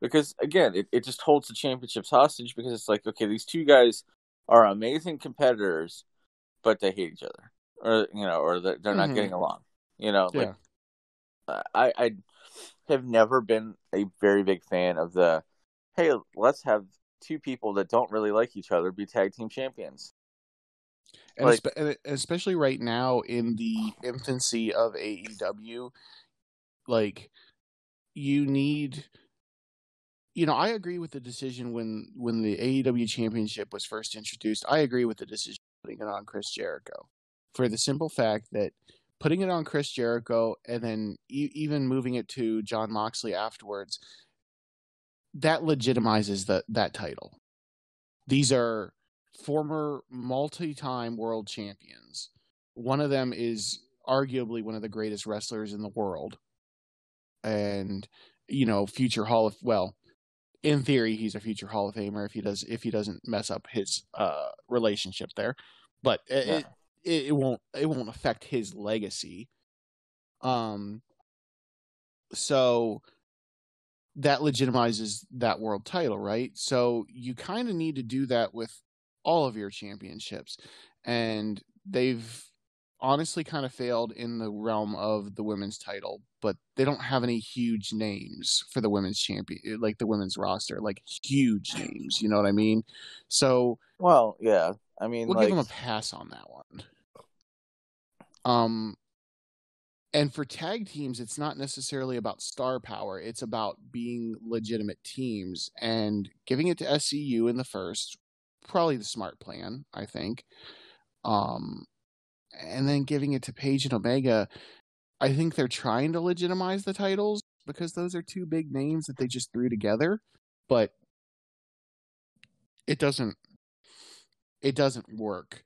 because again, it, it just holds the championships hostage because it's like, okay, these two guys are amazing competitors, but they hate each other, or you know, or they're, they're not Mhm. getting along. You know, Yeah. like I I have never been a very big fan of the hey, let's have two people that don't really like each other be tag team champions. and, Like- espe- and especially right now in the infancy of AEW, like you need. You know, I agree with the decision when when the AEW championship was first introduced. I agree with the decision putting it on Chris Jericho, for the simple fact that putting it on Chris Jericho and then e- even moving it to Jon Moxley afterwards, that legitimizes the, that title. These are former multi-time world champions. One of them is arguably one of the greatest wrestlers in the world. And you know, future Hall of well, in theory he's a future Hall of Famer if he does if he doesn't mess up his uh relationship there. But it, Yeah. it, it, it won't it won't affect his legacy. Um so that legitimizes that world title, right? So you kind of need to do that with all of your championships. And they've honestly kind of failed in the realm of the women's title, but they don't have any huge names for the women's champion, like the women's roster, like huge names. You know what I mean? So Well, yeah. I mean, we'll like, give them a pass on that one. Um, and for tag teams, it's not necessarily about star power; it's about being legitimate teams and giving it to SCU in the first, probably the smart plan, I think. Um, and then giving it to Page and Omega. I think they're trying to legitimize the titles because those are two big names that they just threw together, but it doesn't it doesn't work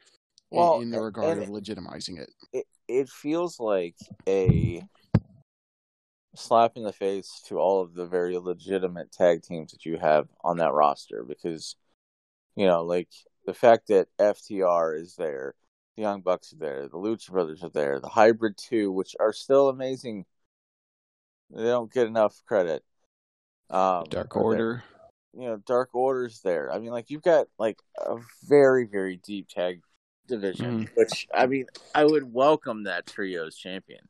in- Well, in, the regard of legitimizing it. it it feels like a slap in the face to all of the very legitimate tag teams that you have on that roster because you know like the fact that FTR is there, the Young Bucks are there, the Lucha Brothers are there, the Hybrid 2 which are still amazing they don't get enough credit. Um Dark. Order. you know, Dark Order's there. I mean, like you've got like a very, very deep tag division, which I mean, I would welcome that trio's champion.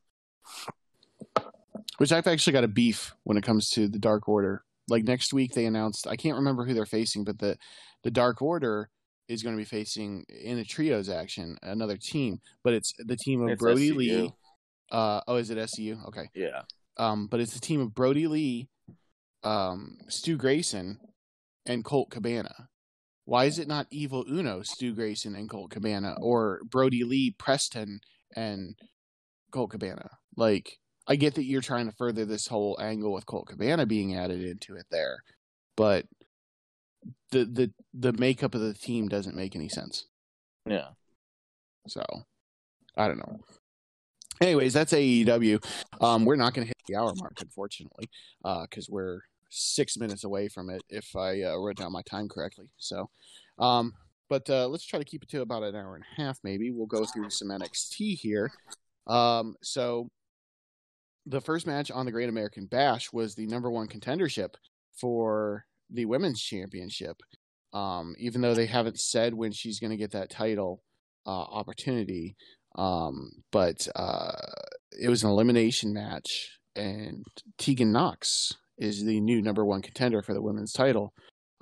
Which I've actually got a beef when it comes to the Dark Order. Like next week they announced I can't remember who they're facing, but the the Dark Order is going to be facing in a trios action another team, but it's the team of It's Brodie SCU. Lee. Uh, oh, is it SCU? Okay. Yeah, Um, but it's the team of Brodie Lee, um, Stu Grayson, and Colt Cabana. Why is it not Evil Uno, Stu Grayson, and Colt Cabana, or Brodie Lee, Preston, and Colt Cabana? Like, I get that you're trying to further this whole angle with Colt Cabana being added into it there, but the the the makeup of the team doesn't make any sense. yeah. So I don't know. Anyways, that's AEW. Um, we're not going to hit the hour mark, unfortunately, because we're six minutes away from it. If I uh, wrote down my time correctly, so. Um, but uh, let's try to keep it to about an hour and a half. Maybe we'll go through some NXT here. Um, so the first match on the Great American Bash was the number one contendership for the women's championship. Um, even though they haven't said when she's going to get that title uh, opportunity, um, but uh, it was an elimination match, and Tegan Knox is the new number one contender for the women's title.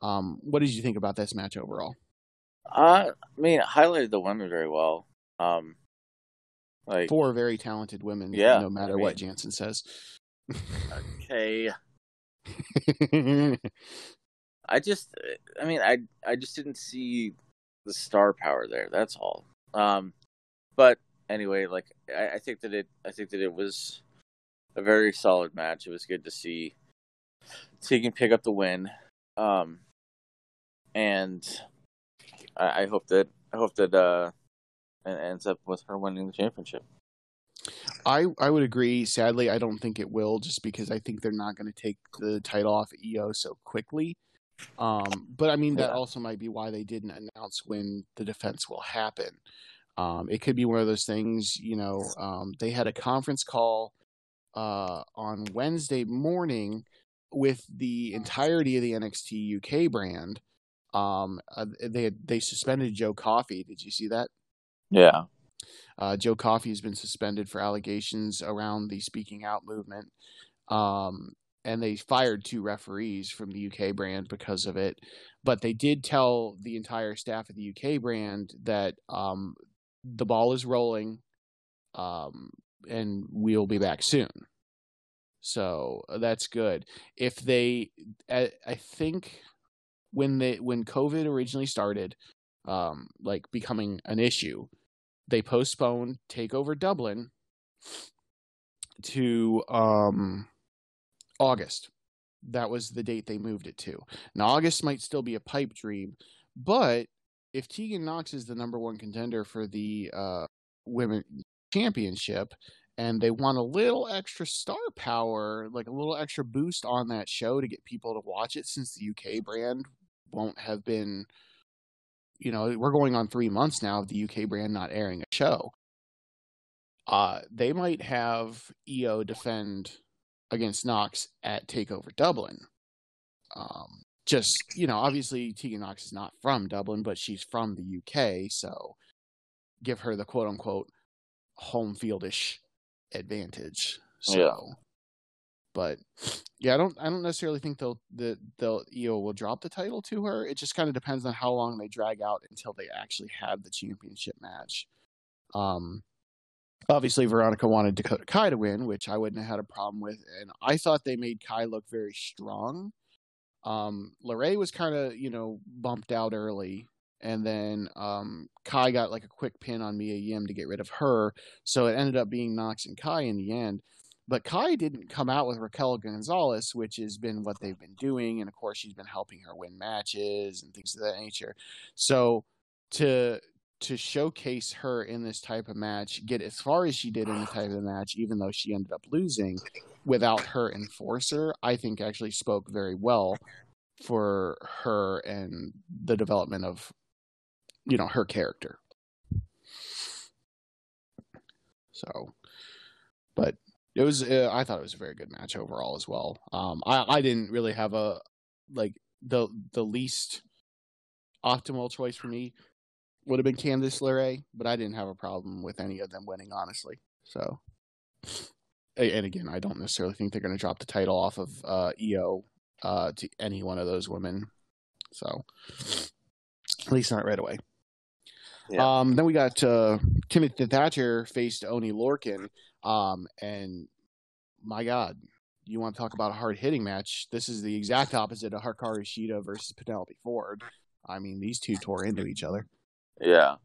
Um, what did you think about this match overall? Uh, I mean, it highlighted the women very well. Um, like Four very talented women, Yeah, no matter I what Jansen says. okay, I just, I mean, I I just didn't see the star power there. That's all. Um, but anyway, like I, I think that it, I think that it was a very solid match. It was good to see Tegan pick up the win. Um, and I, I hope that I hope that uh, it ends up with her winning the championship. I I would agree. Sadly, I don't think it will, just because I think they're not going to take the title off Io so quickly. Um, but I mean, that Yeah. also might be why they didn't announce when the defense will happen. Um, it could be one of those things, you know. Um, they had a conference call uh, on Wednesday morning with the entirety of the NXT UK brand. Um, uh, they they suspended Joe Coffey. Did you see that? Yeah. Uh, Joe Coffey has been suspended for allegations around the speaking out movement. Um, and they fired two referees from the UK brand because of it. But they did tell the entire staff of the UK brand that um, the ball is rolling um, and we'll be back soon. So uh, that's good. If they, I, I think when they when COVID originally started, um, like becoming an issue, they postponed Takeover Dublin to um, August. That was the date they moved it to. Now August might still be a pipe dream, but if Tegan Knox is the number one contender for the uh, women championship, and they want a little extra star power, like a little extra boost on that show to get people to watch it, since the UK brand won't have been, you know, we're going on three months now of the UK brand not airing a show. Uh, they might have Io defend against Knox at Takeover Dublin. Um, just you know, obviously Tegan Knox is not from Dublin, but she's from the UK, so give her the quote unquote home fieldish advantage. So, Yeah. but yeah, I don't I don't necessarily think they'll the they'll Io will drop the title to her. It just kind of depends on how long they drag out until they actually have the championship match. Um, obviously Veronica wanted Dakota Kai to win, which I wouldn't have had a problem with, and I thought they made Kai look very strong. Um, was kind of you know bumped out early, and then um, Kai got like a quick pin on Mia Yim to get rid of her, so it ended up being Knox and Kai in the end. But Kai didn't come out with Raquel Gonzalez, which has been what they've been doing, and of course she's been helping her win matches and things of that nature. So to to showcase her in this type of match, get as far as she did in the type of match, even though she ended up losing without her enforcer, I think actually spoke very well for her and the development of you know her character. So, but it was uh, I thought it was a very good match overall as well. Um, I I didn't really have a like the the least optimal choice for me would have been Candice LeRae, but I didn't have a problem with any of them winning honestly. So, and again, I don't necessarily think they're going to drop the title off of uh, Io uh, to any one of those women. So, at least not right away. Yeah. Um, then we got uh, Timothy Thatcher faced Oney Lorcan, um, and my God, you want to talk about a hard hitting match? This is the exact opposite of Hikaru Shida versus Penelope Ford. I mean, these two tore into each other. Yeah.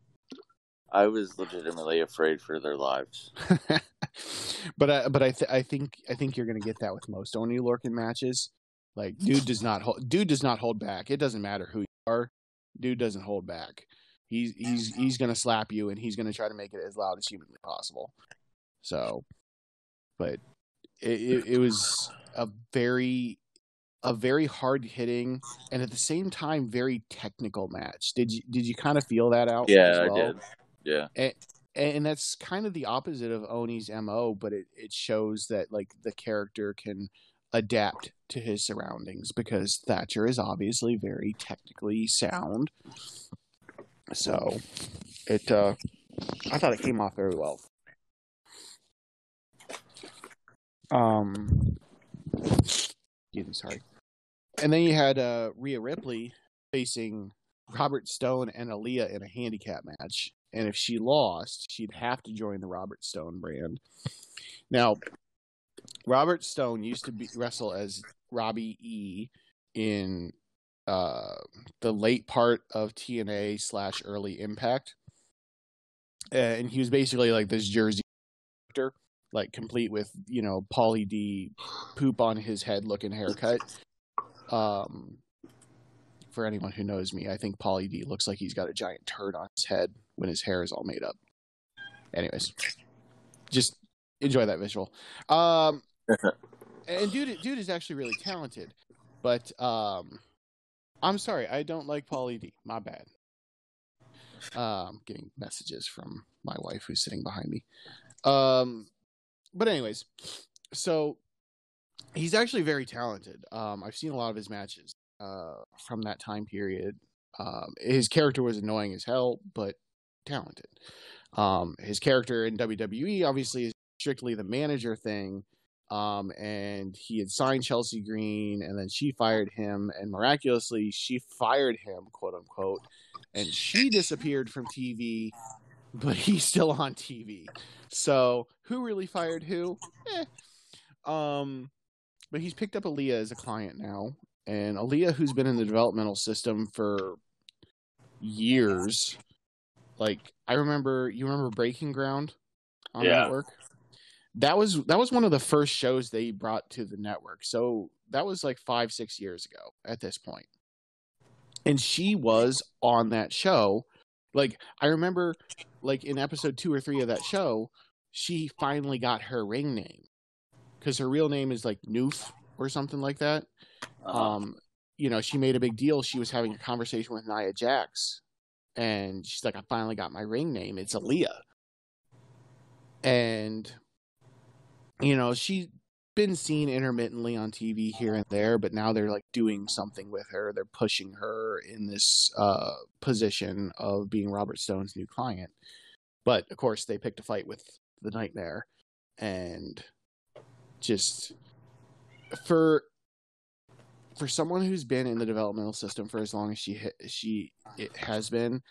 I was legitimately afraid for their lives. but I, but I th- I think I think you're going to get that with most Oney Lorcan matches. Like, dude does not hold, dude does not hold back. It doesn't matter who you are. Dude doesn't hold back. He's he's he's going to slap you and he's going to try to make it as loud as humanly possible. So, but it, it, it was a very a very hard hitting and at the same time very technical match. Did you did you kind of feel that out? Yeah, as I did. Yeah. and, and that's kind of the opposite of Oney's mo, but it, it shows that like the character can adapt to his surroundings because Thatcher is obviously very technically sound. So it uh I thought it came off very well. Um excuse me, sorry. And then you had uh Rhea Ripley facing Robert Stone and Aaliyah in a handicap match. And if she lost, she'd have to join the Robert Stone brand. Now, Robert Stone used to be, wrestle as Robbie E in uh, the late part of TNA slash early Impact. And he was basically like this Jersey character, like complete with, you know, Pauly D poop on his head looking haircut. Um, for anyone who knows me, I think Pauly D looks like he's got a giant turd on his head when his hair is all made up. Anyways, just enjoy that visual. Um, and dude, dude is actually really talented, but um, I'm sorry, I don't like Pauly D. My bad. Um, getting messages from my wife who's sitting behind me. Um, but anyways, so he's actually very talented. Um, I've seen a lot of his matches uh, from that time period. Um, his character was annoying as hell, but talented. Um, his character in WWE obviously is strictly the manager thing. Um, and he had signed Chelsea Green, and then she fired him, and miraculously she fired him, quote unquote, and she disappeared from TV, but he's still on TV. So who really fired who? Eh. Um, but he's picked up Aaliyah as a client now, and Aaliyah, who's been in the developmental system for years. Like I remember, you remember Breaking Ground on Yeah. network. That was that was one of the first shows they brought to the network. So that was like five six years ago at this point, and she was on that show. Like I remember, like in episode two or three of that show, she finally got her ring name because her real name is like Noof or something like that Uh-huh. um, you know, she made a big deal. She was having a conversation with Nia Jax, and she's like, "I finally got my ring name. It's Aaliyah." And you know, she's been seen intermittently on TV here and there, but now they're like doing something with her. They're pushing her in this uh, position of being Robert Stone's new client. But of course, they picked a fight with the Nightmare, and just for for someone who's been in the developmental system for as long as she she it has been,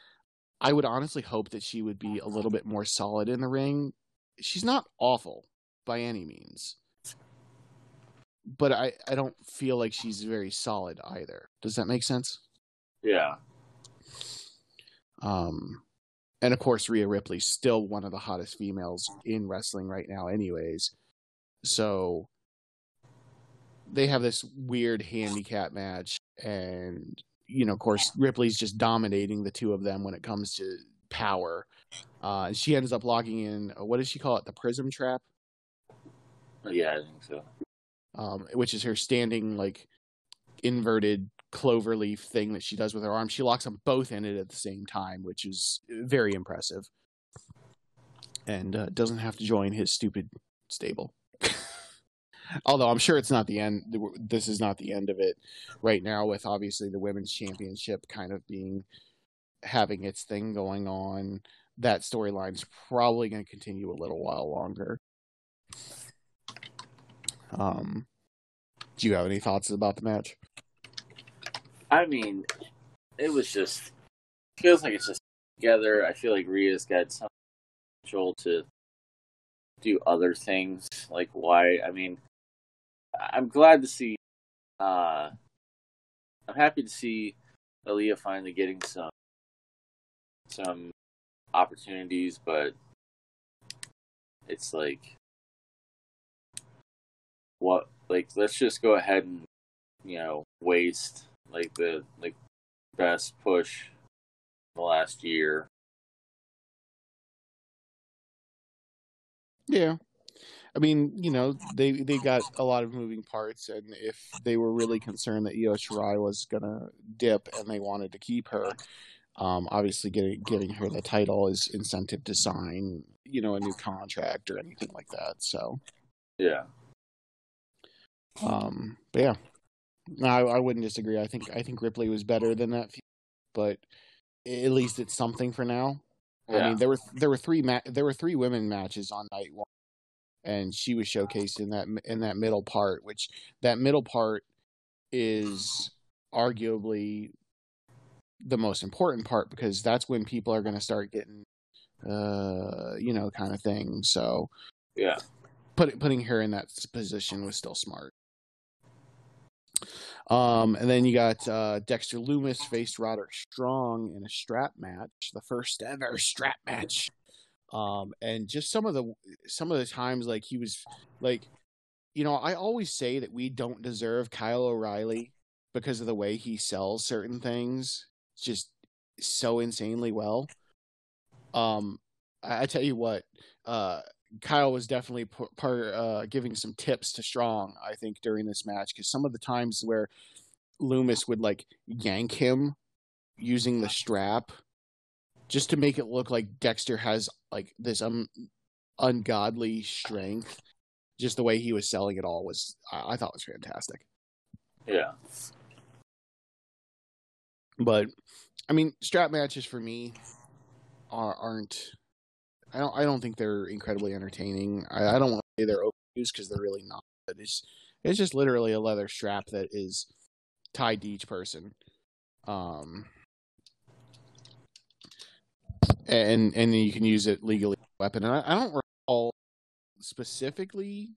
I would honestly hope that she would be a little bit more solid in the ring. She's not awful by any means, but I I don't feel like she's very solid either. Does that make sense? yeah. Um, and of course, Rhea Ripley's still one of the hottest females in wrestling right now, anyways. So they have this weird handicap match, and you know, of course, Ripley's just dominating the two of them when it comes to power. Uh, and she ends up logging in. uh, What does she call it? The Prism Trap, Yeah, I think so. um, which is her standing like inverted clover leaf thing that she does with her arm. She locks them both in it at the same time, which is very impressive. And uh, doesn't have to join his stupid stable. Although I'm sure it's not the end. This is not the end of it right now, with obviously the women's championship kind of being having its thing going on. That storyline's probably going to continue a little while longer. Um, do you have any thoughts about the match? I mean, it was just feels like it's just together. I feel like Rhea's got some potential to do other things. Like why? I mean, I'm glad to see. uh I'm happy to see Aaliyah finally getting some some opportunities, but it's like what? Like let's just go ahead and you know waste like the like best push the last year. Yeah. I mean, you know, they they got a lot of moving parts, and if they were really concerned that Io Shirai was gonna dip and they wanted to keep her, um, obviously getting getting her the title is incentive to sign, you know, a new contract or anything like that. So, Yeah. um, but yeah, no, I, I wouldn't disagree. I think I think Ripley was better than that, but at least it's something for now. I mean, there were there were three ma- there were three women matches on night one, and she was showcased in that in that middle part, which that middle part is arguably the most important part because that's when people are going to start getting, uh, you know, kind of thing. So Yeah. put, putting her in that position was still smart. Um, and then you got uh, Dexter Lumis faced Roderick Strong in a strap match, the first ever strap match. Um, and just some of the some of the times, like he was like, you know, I always say that we don't deserve Kyle O'Reilly because of the way he sells certain things, just so insanely well. Um, I, I tell you what, uh, Kyle was definitely part uh, giving some tips to Strong. I think during this match because some of the times where Lumis would like yank him using the strap just to make it look like Dexter has like this um ungodly strength. Just the way he was selling it all was I, I thought was fantastic. Yeah. But I mean, strap matches for me are, aren't. I don't. I don't think they're incredibly entertaining. I, I don't want to say they're overused because they're really not. But it's it's just literally a leather strap that is tied to each person. Um, and and you can use it legally as a weapon. And I, I don't recall specifically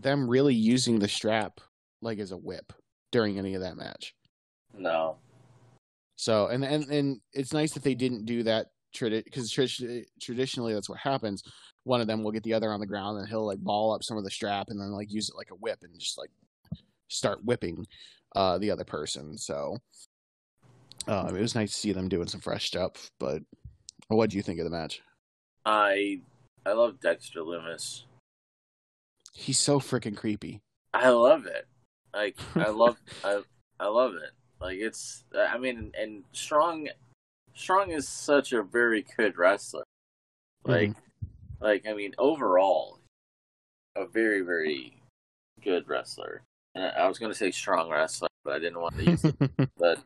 them really using the strap like as a whip during any of that match. No. So and and and it's nice that they didn't do that because tradi- traditionally that's what happens. One of them will get the other on the ground and he'll like ball up some of the strap and then like use it like a whip and just like start whipping uh, the other person. So um, it was nice to see them doing some fresh stuff. But what do you think of the match? I I love Dexter Lumis. He's so freaking creepy. I love it. Like I love I I love it. Like it's I mean and Strong Strong is such a very good wrestler. Like mm-hmm. like I mean overall a very very good wrestler. And I was going to say strong wrestler, but I didn't want to use it. but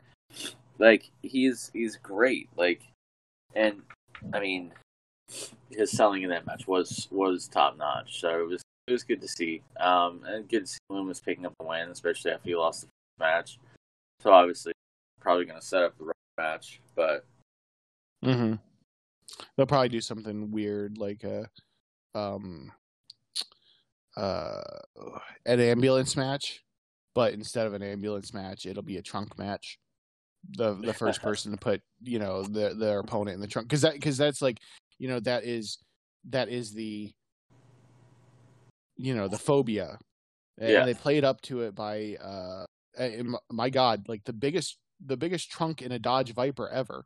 like he's he's great. Like and I mean his selling in that match was was top notch. So it was it was good to see. Um, and good to see Lumis picking up the win, especially after he lost the match. So obviously, probably going to set up the right match, but mm-hmm. they'll probably do something weird like a um uh an ambulance match, but instead of an ambulance match, it'll be a trunk match. The the first person to put you know the their opponent in the trunk because that because that's like you know that is that is the you know the phobia and yeah. they played up to it by uh my god like the biggest the biggest trunk in a dodge viper ever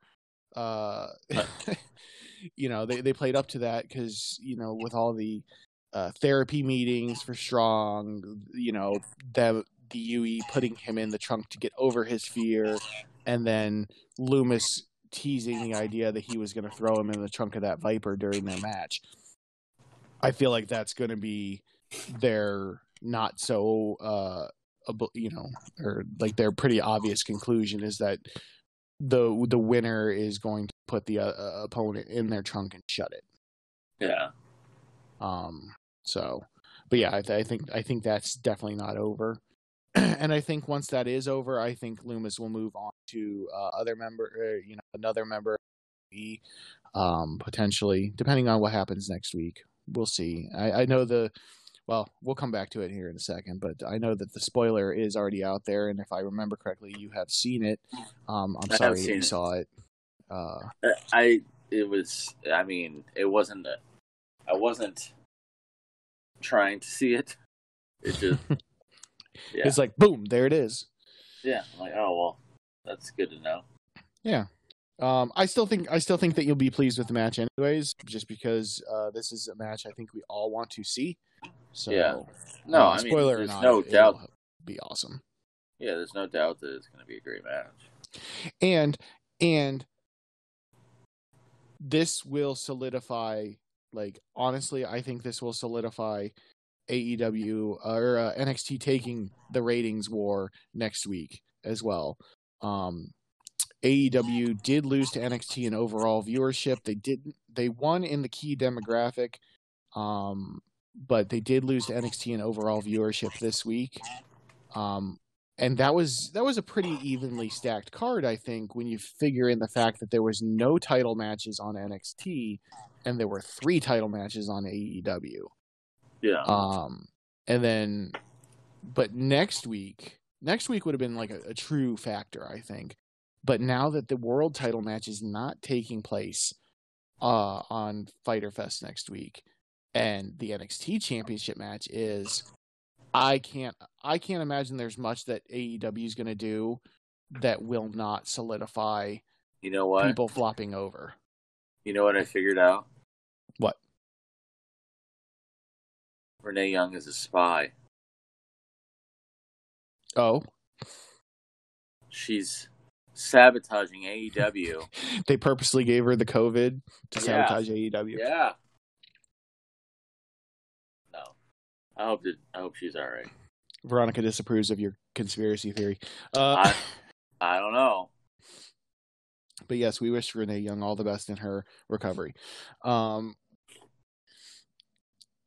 uh you know they, they played up to that because you know with all the uh, therapy meetings for strong you know the the UE putting him in the trunk to get over his fear and then Lumis teasing the idea that he was going to throw him in the trunk of that viper during their match. I feel like that's going to be their not so uh you know or like their pretty obvious conclusion is that the the winner is going to put the uh, uh, opponent in their trunk and shut it. Yeah. Um so but yeah I, th- I think i think that's definitely not over. And i think once that is over i think Lumis will move on to uh, other member uh, you know another member um potentially depending on what happens next week. We'll see. I i know the well, we'll come back to it here in a second, but I know that the spoiler is already out there, and if I remember correctly, you have seen it. Um, I'm sorry you it. saw it. Uh, uh, I it was. I mean, it wasn't. A, I wasn't trying to see it. It just. yeah. It's like boom, there it is. Yeah, I'm like oh well, that's good to know. Yeah, um, I still think I still think that you'll be pleased with the match, anyways, just because uh, this is a match I think we all want to see. So, yeah. No, uh, I mean, spoiler there's or not, no doubt. Be awesome. Yeah, there's no doubt that it's going to be a great match. And and this will solidify. Like honestly, I think this will solidify AEW or uh, NXT taking the ratings war next week as well. Um, AEW did lose to NXT in overall viewership. They didn't. they won in the key demographic. Um, but they did lose to NXT in overall viewership this week. Um, and that was that was a pretty evenly stacked card, I think, when you figure in the fact that there was no title matches on NXT and there were three title matches on AEW. Yeah. Um, and then, but next week, next week would have been like a, a true factor, I think. But now that the world title match is not taking place uh, on Fyter Fest next week, and the NXT Championship match is I can't I can't imagine there's much that AEW is going to do that will not solidify you know what people flopping over. You know what I figured out? What? Renee Young is a spy. Oh, She's sabotaging AEW. they purposely gave her the COVID to Yeah. sabotage AEW. yeah. I hope that I hope she's all right. Veronica disapproves of your conspiracy theory. Uh, I I don't know. but yes, we wish Renee Young all the best in her recovery. Um,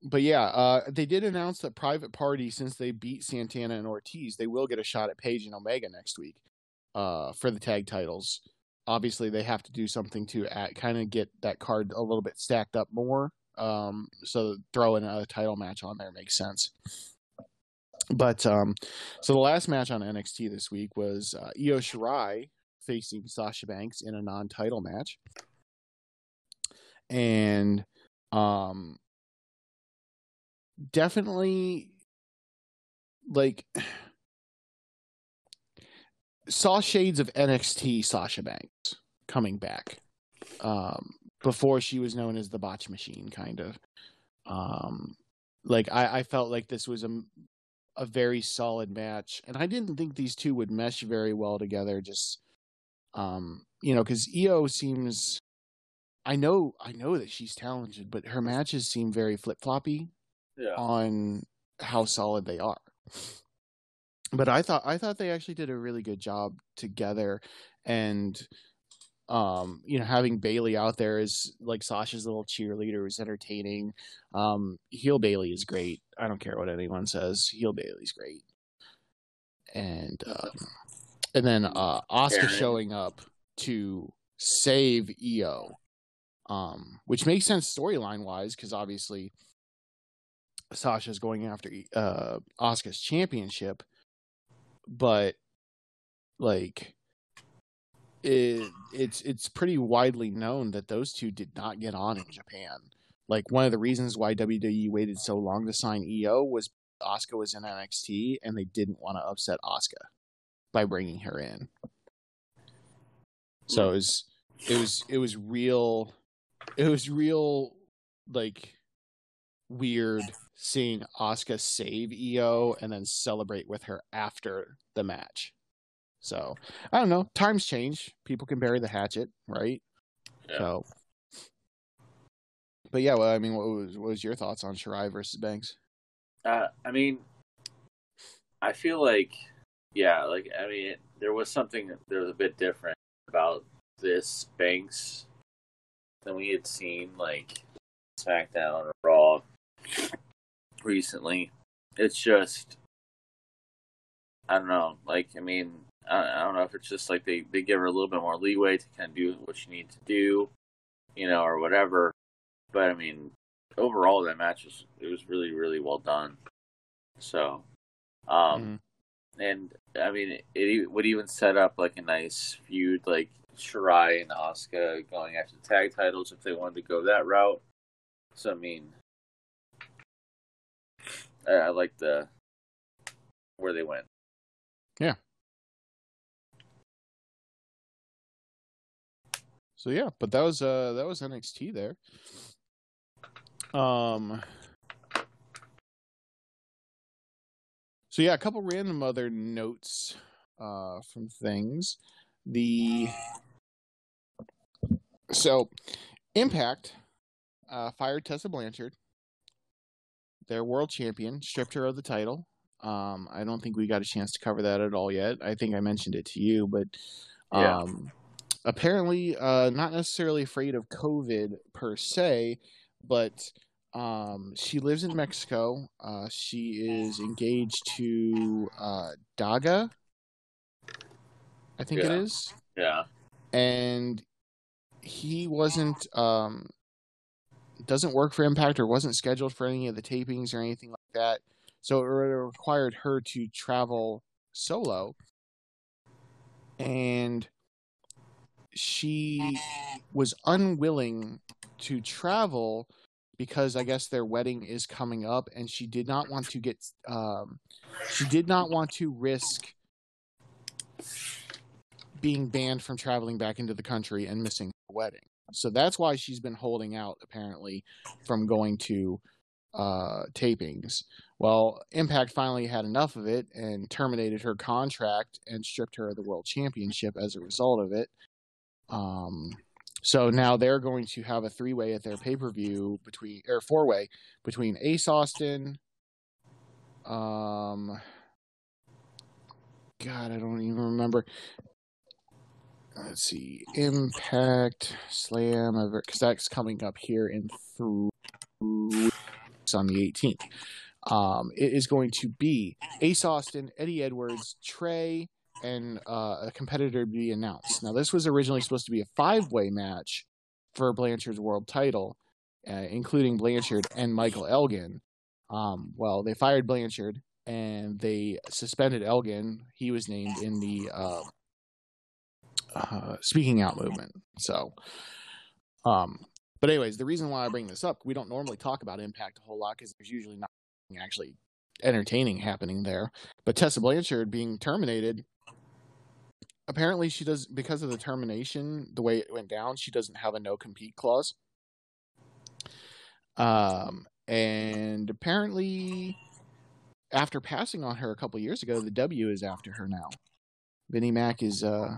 but yeah, uh, they did announce that Private Party, since they beat Santana and Ortiz, they will get a shot at Page and Omega next week uh, for the tag titles. Obviously, they have to do something to kind of get that card a little bit stacked up more. Um, so throwing a title match on there makes sense. But um, so the last match on NXT this week was uh, Io Shirai facing Sasha Banks in a non-title match, and um, definitely like saw shades of NXT Sasha Banks coming back um, before she was known as the Botch Machine, kind of. Um, like I, I felt like this was a a very solid match, and I didn't think these two would mesh very well together. Just um, you know, because Io seems, I know, I know that she's talented, but her matches seem very flip floppy Yeah. on how solid they are. But I thought I thought they actually did a really good job together, and um, you know, having Bailey out there is like Sasha's little cheerleader was entertaining. Um, heel Bailey is great. I don't care what anyone says. Heel Bailey's great, and um, and then uh, Asuka showing up to save Io, um, which makes sense storyline wise because obviously Sasha's going after uh Asuka's championship, but like it it's it's pretty widely known that those two did not get on in Japan. Like one of the reasons why WWE waited so long to sign Io was Asuka was in NXT and they didn't want to upset Asuka by bringing her in. So it was it was it was real it was real like weird seeing Asuka save Io and then celebrate with her after the match. So I don't know. Times change. People can bury the hatchet, right? Yeah. So, but yeah, well, I mean, what was what was your thoughts on Shirai versus Banks? Uh, I mean, I feel like, yeah, like I mean, it, there was something that was a bit different about this Banks than we had seen like SmackDown or Raw recently. It's just, I don't know. Like, I mean, I, don't know if it's just like they they give her a little bit more leeway to kind of do what she needs to do, you know, or whatever. But I mean, overall, that match was it was really really well done. So, um, and I mean, it, it would even set up like a nice feud, like Shirai and Asuka going after the tag titles if they wanted to go that route. So I mean, I, I like the where they went. So yeah, but that was uh that was NXT there. Um So yeah, a couple random other notes uh from things. The so Impact uh fired Tessa Blanchard, their world champion, stripped her of the title. Um I don't think we got a chance to cover that at all yet. I think I mentioned it to you, but Yeah. Apparently uh not necessarily afraid of covid per se but um she lives in mexico uh she is engaged to uh daga? I think it Yeah. is. Yeah, and he wasn't um doesn't work for impact or wasn't scheduled for any of the tapings or anything like that so it required her to travel solo. And she was unwilling to travel because I guess their wedding is coming up and she did not want to get um she did not want to risk being banned from traveling back into the country and missing her wedding. So that's why she's been holding out apparently from going to uh, tapings. Well, Impact finally had enough of it and terminated her contract and stripped her of the World Championship as a result of it. Um, so now they're going to have a three way at their pay per view between, or four way between Ace Austin, um, God, I don't even remember. Let's see, Impact Slam, because that's coming up here in three on the 18th. Um, it is going to be Ace Austin, Eddie Edwards, Trey, and uh, a competitor to be announced. Now, this was originally supposed to be a five way match for Blanchard's world title, uh, including Blanchard and Michael Elgin. Um, well, they fired Blanchard and they suspended Elgin. He was named in the uh, uh, speaking out movement. So, um, but anyways, the reason why I bring this up, we don't normally talk about Impact a whole lot because there's usually not actually entertaining happening there. But Tessa Blanchard being terminated, apparently she does because of the termination, the way it went down, she doesn't have a no compete clause. Um, and apparently, after passing on her a couple years ago, the W is after her now. Vinnie Mac is uh,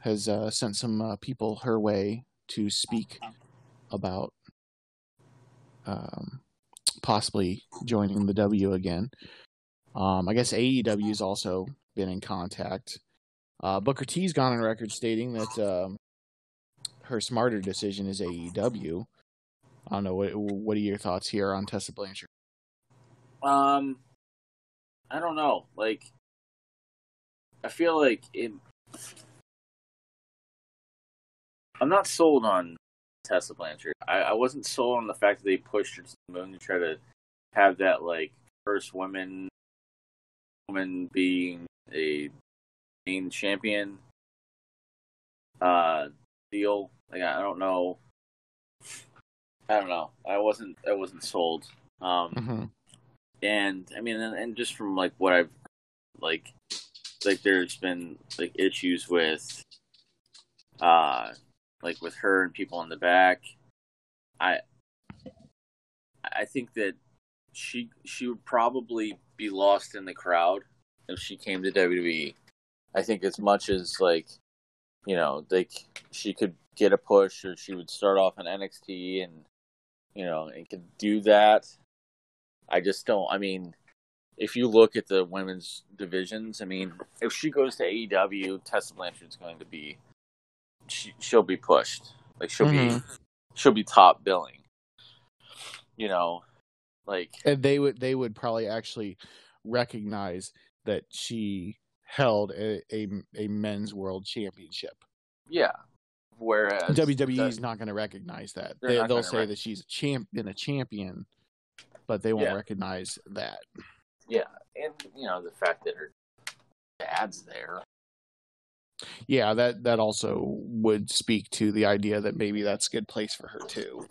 has uh, sent some uh, people her way to speak about um, possibly joining the W again. Um, I guess AEW has also been in contact. Uh, Booker T's gone on record stating that um, her smarter decision is AEW. I don't know what what are your thoughts here on Tessa Blanchard? Um, I don't know. Like, I feel like it. I'm not sold on Tessa Blanchard. I, I wasn't sold on the fact that they pushed her to the moon to try to have that like first woman woman being a main champion uh deal. Like I don't know. I don't know. I wasn't I wasn't sold. Um mm-hmm. and I mean and, and just from like what I've like like there's been like issues with uh like with her and people in the back. I I think that she she would probably be lost in the crowd if she came to WWE. I think as much as like you know, like she could get a push or she would start off in NXT and you know, and could do that. I just don't I mean if you look at the women's divisions, I mean, if she goes to AEW, Tessa Blanchard's going to be she, she'll be pushed. Like she'll mm-hmm. be she'll be top billing. You know, like and they would they would probably actually recognize that she held a a, a men's world championship. Yeah. Whereas WWE is not going to recognize that. They, will say rec- that she's a champ, been a champion, but they won't yeah. recognize that. Yeah, and you know the fact that her dad's there yeah, that that also would speak to the idea that maybe that's a good place for her too.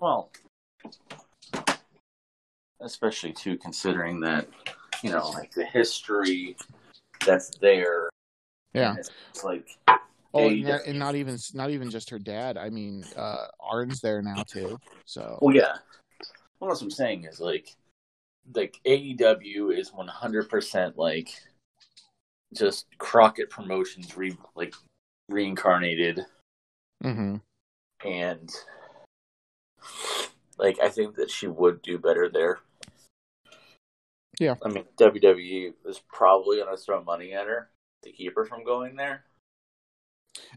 Well, especially too considering that you know like the history that's there. Yeah, it's, like oh, and, not, and not even not even just her dad. I mean, uh, Arn's there now too. So well, yeah. Well, what I'm saying is like like AEW is 100 percent like just Crockett Promotions re like reincarnated, mm-hmm. and like I think that she would do better there. Yeah, I mean WWE is probably going to throw money at her to keep her from going there,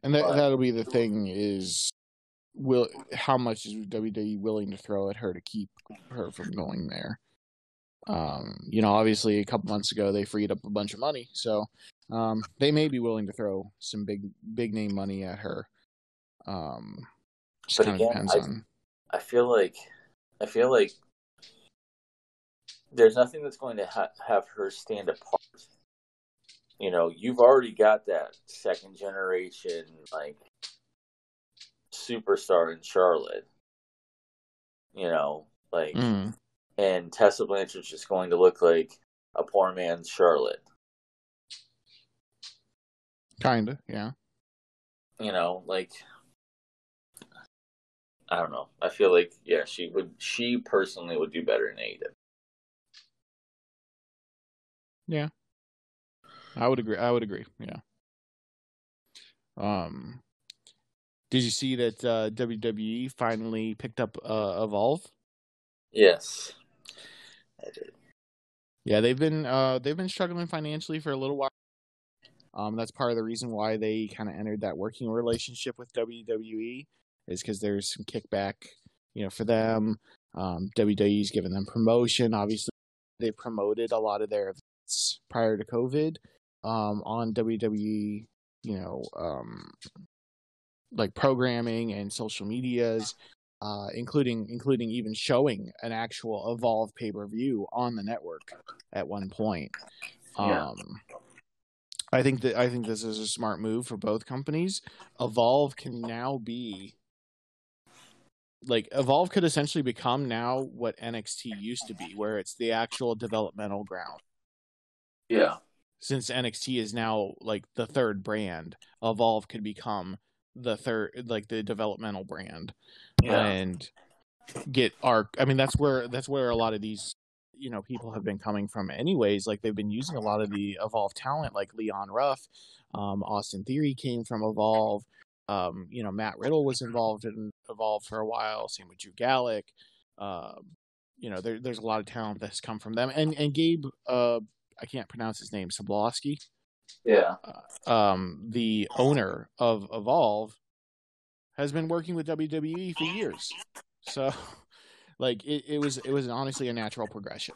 and that but, that'll be the thing is will how much is WWE willing to throw at her to keep her from going there? Um, you know, obviously a couple months ago they freed up a bunch of money, so um, they may be willing to throw some big big name money at her. Um, of depends I, on. I feel like I feel like there's nothing that's going to ha- have her stand apart. You know, you've already got that second generation like superstar in Charlotte. You know, like mm and Tessa Blanchard's just going to look like a poor man's Charlotte. Kinda, yeah. You know, like I don't know. I feel like yeah, she would. She personally would do better in AEW. Yeah, I would agree. I would agree. Yeah. Um, did you see that uh, WWE finally picked up uh, Evolve? Yes, I did. Yeah, they've been uh, they've been struggling financially for a little while. Um, that's part of the reason why they kind of entered that working relationship with WWE is because there's some kickback, you know, for them. Um, WWE's given them promotion. Obviously, they promoted a lot of their prior to COVID um, on WWE, you know, um, like programming and social medias, uh, including including even showing an actual Evolve pay per view on the network at one point. Yeah. Um, I think that I think this is a smart move for both companies. Evolve can now be like Evolve could essentially become now what NXT used to be, where it's the actual developmental ground. Yeah, Since NXT is now like the third brand, Evolve could become the third like the developmental brand yeah, and get our I mean that's where that's where a lot of these you know people have been coming from anyways. Like they've been using a lot of the evolve talent like leon ruff um, austin theory came from evolve um, you know matt riddle was involved in evolve for a while same with drew gulak um, you know there, there's a lot of talent that's come from them. And and gabe uh, i can't pronounce his name Sablowski, yeah. um, the owner of Evolve, has been working with WWE for years. So, like, it, it was it was honestly a natural progression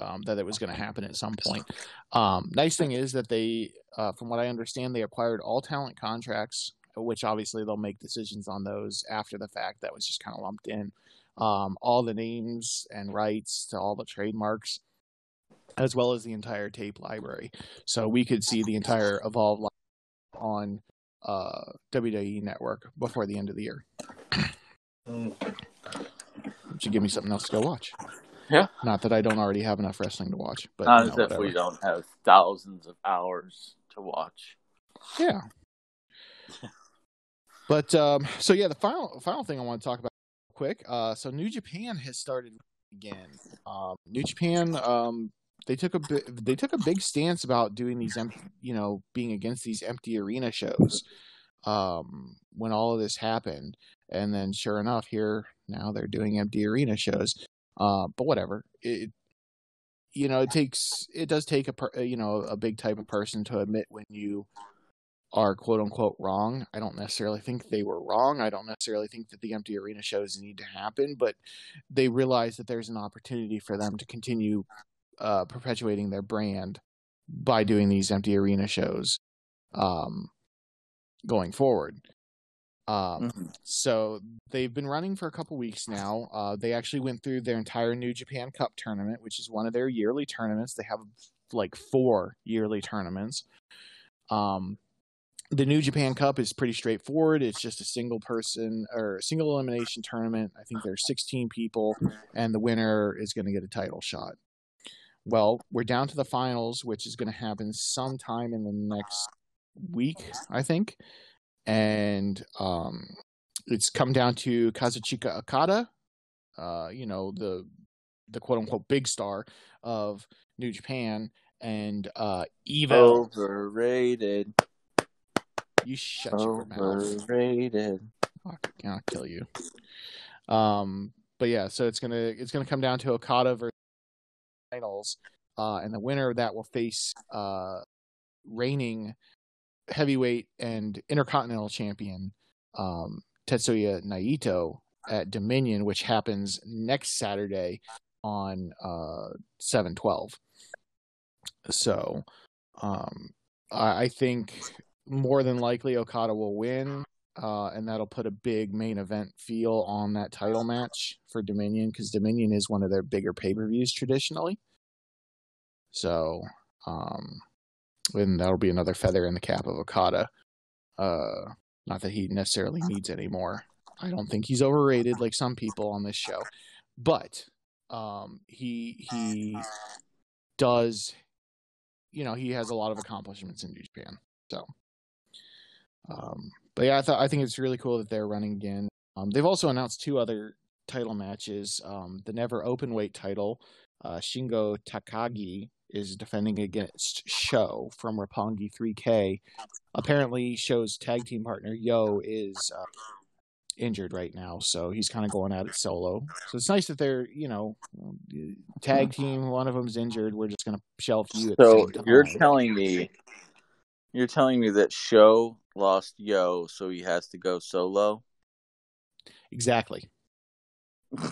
um, that it was going to happen at some point. Um, nice thing is that they, uh, from what I understand, they acquired all talent contracts, which obviously they'll make decisions on those after the fact. That was just kind of lumped in. Um, all the names and rights to all the trademarks as well as the entire tape library. So we could see the entire Evolve li- on uh, WWE Network before the end of the year. Mm. Should give me something else to go watch. Yeah. Not that I don't already have enough wrestling to watch, but Not you as know, if we don't have thousands of hours to watch. Yeah. But um, so yeah, the final final thing I want to talk about real quick. Uh, so New Japan has started again. Um, New Japan um, they took a bi- they took a big stance about doing these empty, you know, being against these empty arena shows. Um, when all of this happened, and then sure enough, here now they're doing empty arena shows. Uh, but whatever. It you know it takes it does take a per, you know a big type of person to admit when you are quote unquote wrong. I don't necessarily think they were wrong. I don't necessarily think that the empty arena shows need to happen, but they realize that there's an opportunity for them to continue uh, perpetuating their brand by doing these empty arena shows um, going forward. Um, Mhm. so they've been running for a couple weeks now. Uh, they actually went through their entire New Japan Cup tournament, which is one of their yearly tournaments. They have like four yearly tournaments. Um, the New Japan Cup is pretty straightforward. It's just a single person or single elimination tournament. I think there's 16 people, and the winner is going to get a title shot. Well, we're down to the finals, which is going to happen sometime in the next week, I think. And um, it's come down to Kazuchika Okada, uh, you know, the the quote unquote big star of New Japan, and uh, EVIL. Overrated. You shut your mouth. Overrated. Fuck, I'll kill you. Um, but yeah, so it's gonna it's gonna come down to Okada versus finals, uh, and the winner of that will face uh, reigning heavyweight and intercontinental champion um, Tetsuya Naito at Dominion, which happens next Saturday on uh, seven twelve. So, um, I, I think more than likely Okada will win, uh, and that'll put a big main event feel on that title match for Dominion because Dominion is one of their bigger pay per views traditionally. So, um, and that'll be another feather in the cap of Okada. Uh, not that he necessarily needs any more. I don't think he's overrated like some people on this show, but um, he he does, you know, he has a lot of accomplishments in New Japan. So, um, but yeah, I thought I think it's really cool that they're running again. Um, they've also announced two other title matches. Um, the Never open weight title, uh, Shingo Takagi is defending against Sho from Roppongi 3K. Apparently, Sho's tag team partner Yo is uh, injured right now, so he's kind of going at it solo. So it's nice that they're, you know, tag team. One of them's injured. We're just gonna shelf you. so you're telling me, you're telling me that Sho lost Yo, so he has to go solo. Exactly.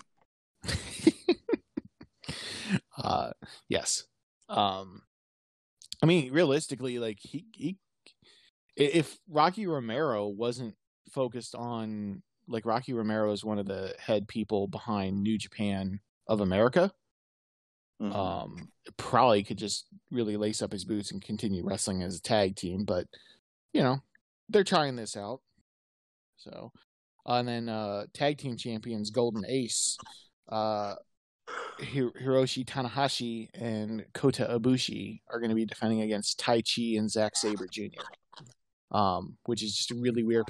uh, yes. Um, I mean, realistically, like he, he, if Rocky Romero wasn't focused on like Rocky Romero is one of the head people behind New Japan of America. Mm-hmm. Um, probably could just really lace up his boots and continue wrestling as a tag team, but you know, they're trying this out. So, uh, and then uh, tag team champions Golden Ace, uh, Hiroshi Tanahashi and Kota Ibushi are going to be defending against Taichi and Zack Sabre Jr. Um, which is just a really weird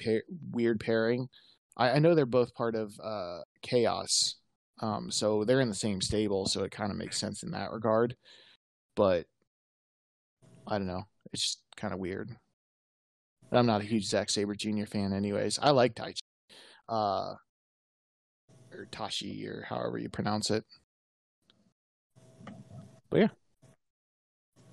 weird pairing. I, I know they're both part of uh, Chaos, um, so they're in the same stable, so it kind of makes sense in that regard. But I don't know, it's just kind of weird. I'm not a huge Zack Sabre Jr. fan, anyways. I like Taichi, uh, or Tashi, or however you pronounce it. But yeah.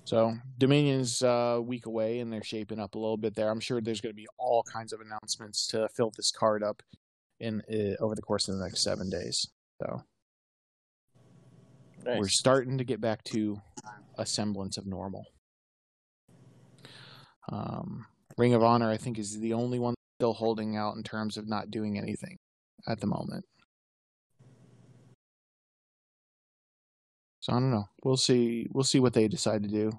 So Dominion's a uh, week away, and they're shaping up a little bit there. I'm sure there's going to be all kinds of announcements to fill this card up in uh, over the course of the next seven days. So nice. we're starting to get back to a semblance of normal. Um, Ring of Honor, I think, is the only one still holding out in terms of not doing anything at the moment. So I don't know. We'll see. We'll see what they decide to do.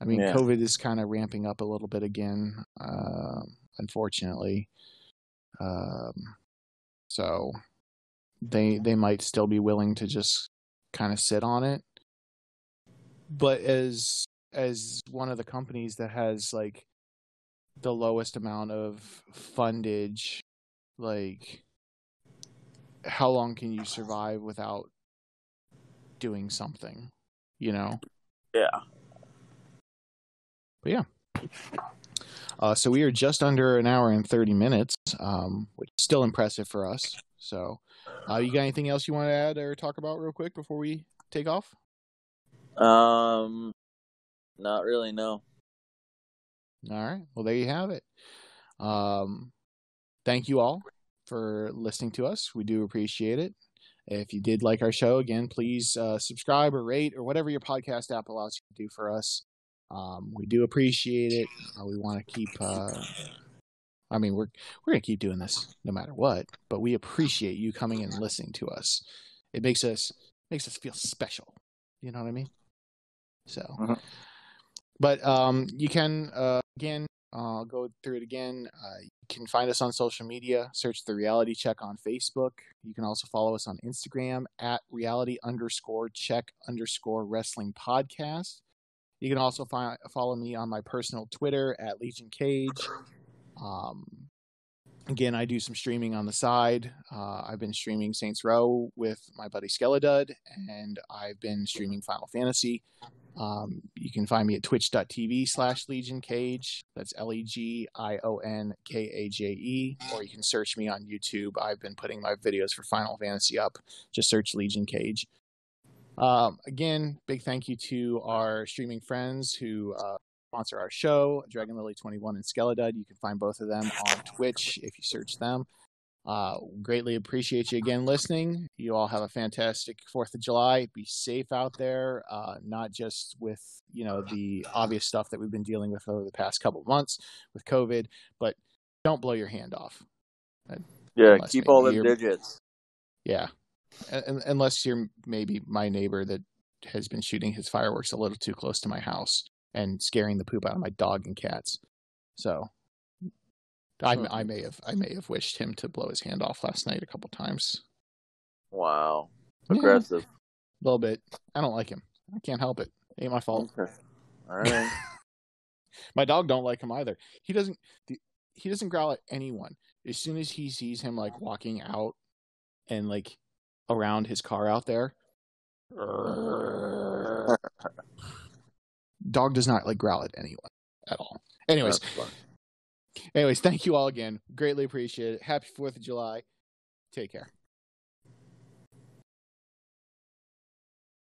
I mean, yeah. COVID is kind of ramping up a little bit again, uh, unfortunately. Um, so they they might still be willing to just kind of sit on it. But as as one of the companies that has like the lowest amount of fundage, like how long can you survive without doing something, you know? Yeah. But yeah. Uh, so we are just under an hour and 30 minutes, um, which is still impressive for us. So, uh, you got anything else you want to add or talk about real quick before we take off? Um, not really, no. All right. Well, there you have it. Um, thank you all for listening to us. We do appreciate it. If you did like our show, again, please uh, subscribe or rate or whatever your podcast app allows you to do for us. Um, we do appreciate it. Uh, we want to keep. Uh, I mean, we're we're gonna keep doing this no matter what. But we appreciate you coming and listening to us. It makes us makes us feel special. You know what I mean? So, uh-huh. But um, you can uh, again I'll go through it again. Uh, you can find us on social media. Search the Reality Check on Facebook. You can also follow us on Instagram at reality underscore check underscore wrestling podcast. You can also follow me on my personal Twitter at Legion Kaje. Um, again, I do some streaming on the side. Uh, I've been streaming Saints Row with my buddy Skelladud, and I've been streaming Final Fantasy. Um, you can find me at twitch.tv slash Legion Kaje. That's L E G I O N K A J E. Or you can search me on YouTube. I've been putting my videos for Final Fantasy up. Just search Legion Kaje. Um, again, big thank you to our streaming friends who uh, sponsor our show, Dragon Lily 21 and Skelladud. You can find both of them on Twitch if you search them. Uh, greatly appreciate you again listening. You all have a fantastic Fourth of July. Be safe out there, uh, not just with you know the obvious stuff that we've been dealing with over the past couple of months with COVID, but don't blow your hand off. Uh, yeah, keep all the digits. Yeah, unless you're maybe my neighbor that has been shooting his fireworks a little too close to my house and scaring the poop out of my dog and cats. So I, I may have I may have wished him to blow his hand off last night a couple times. Wow, aggressive. Yeah, a little bit. I don't like him. I can't help it. Ain't my fault. Okay. All right. my dog don't like him either. He doesn't. He doesn't growl at anyone. as soon as he sees him like walking out and like around his car out there, dog does not like growl at anyone at all. Anyways. Anyways, thank you all again. Greatly appreciate it. Happy Fourth of July. Take care.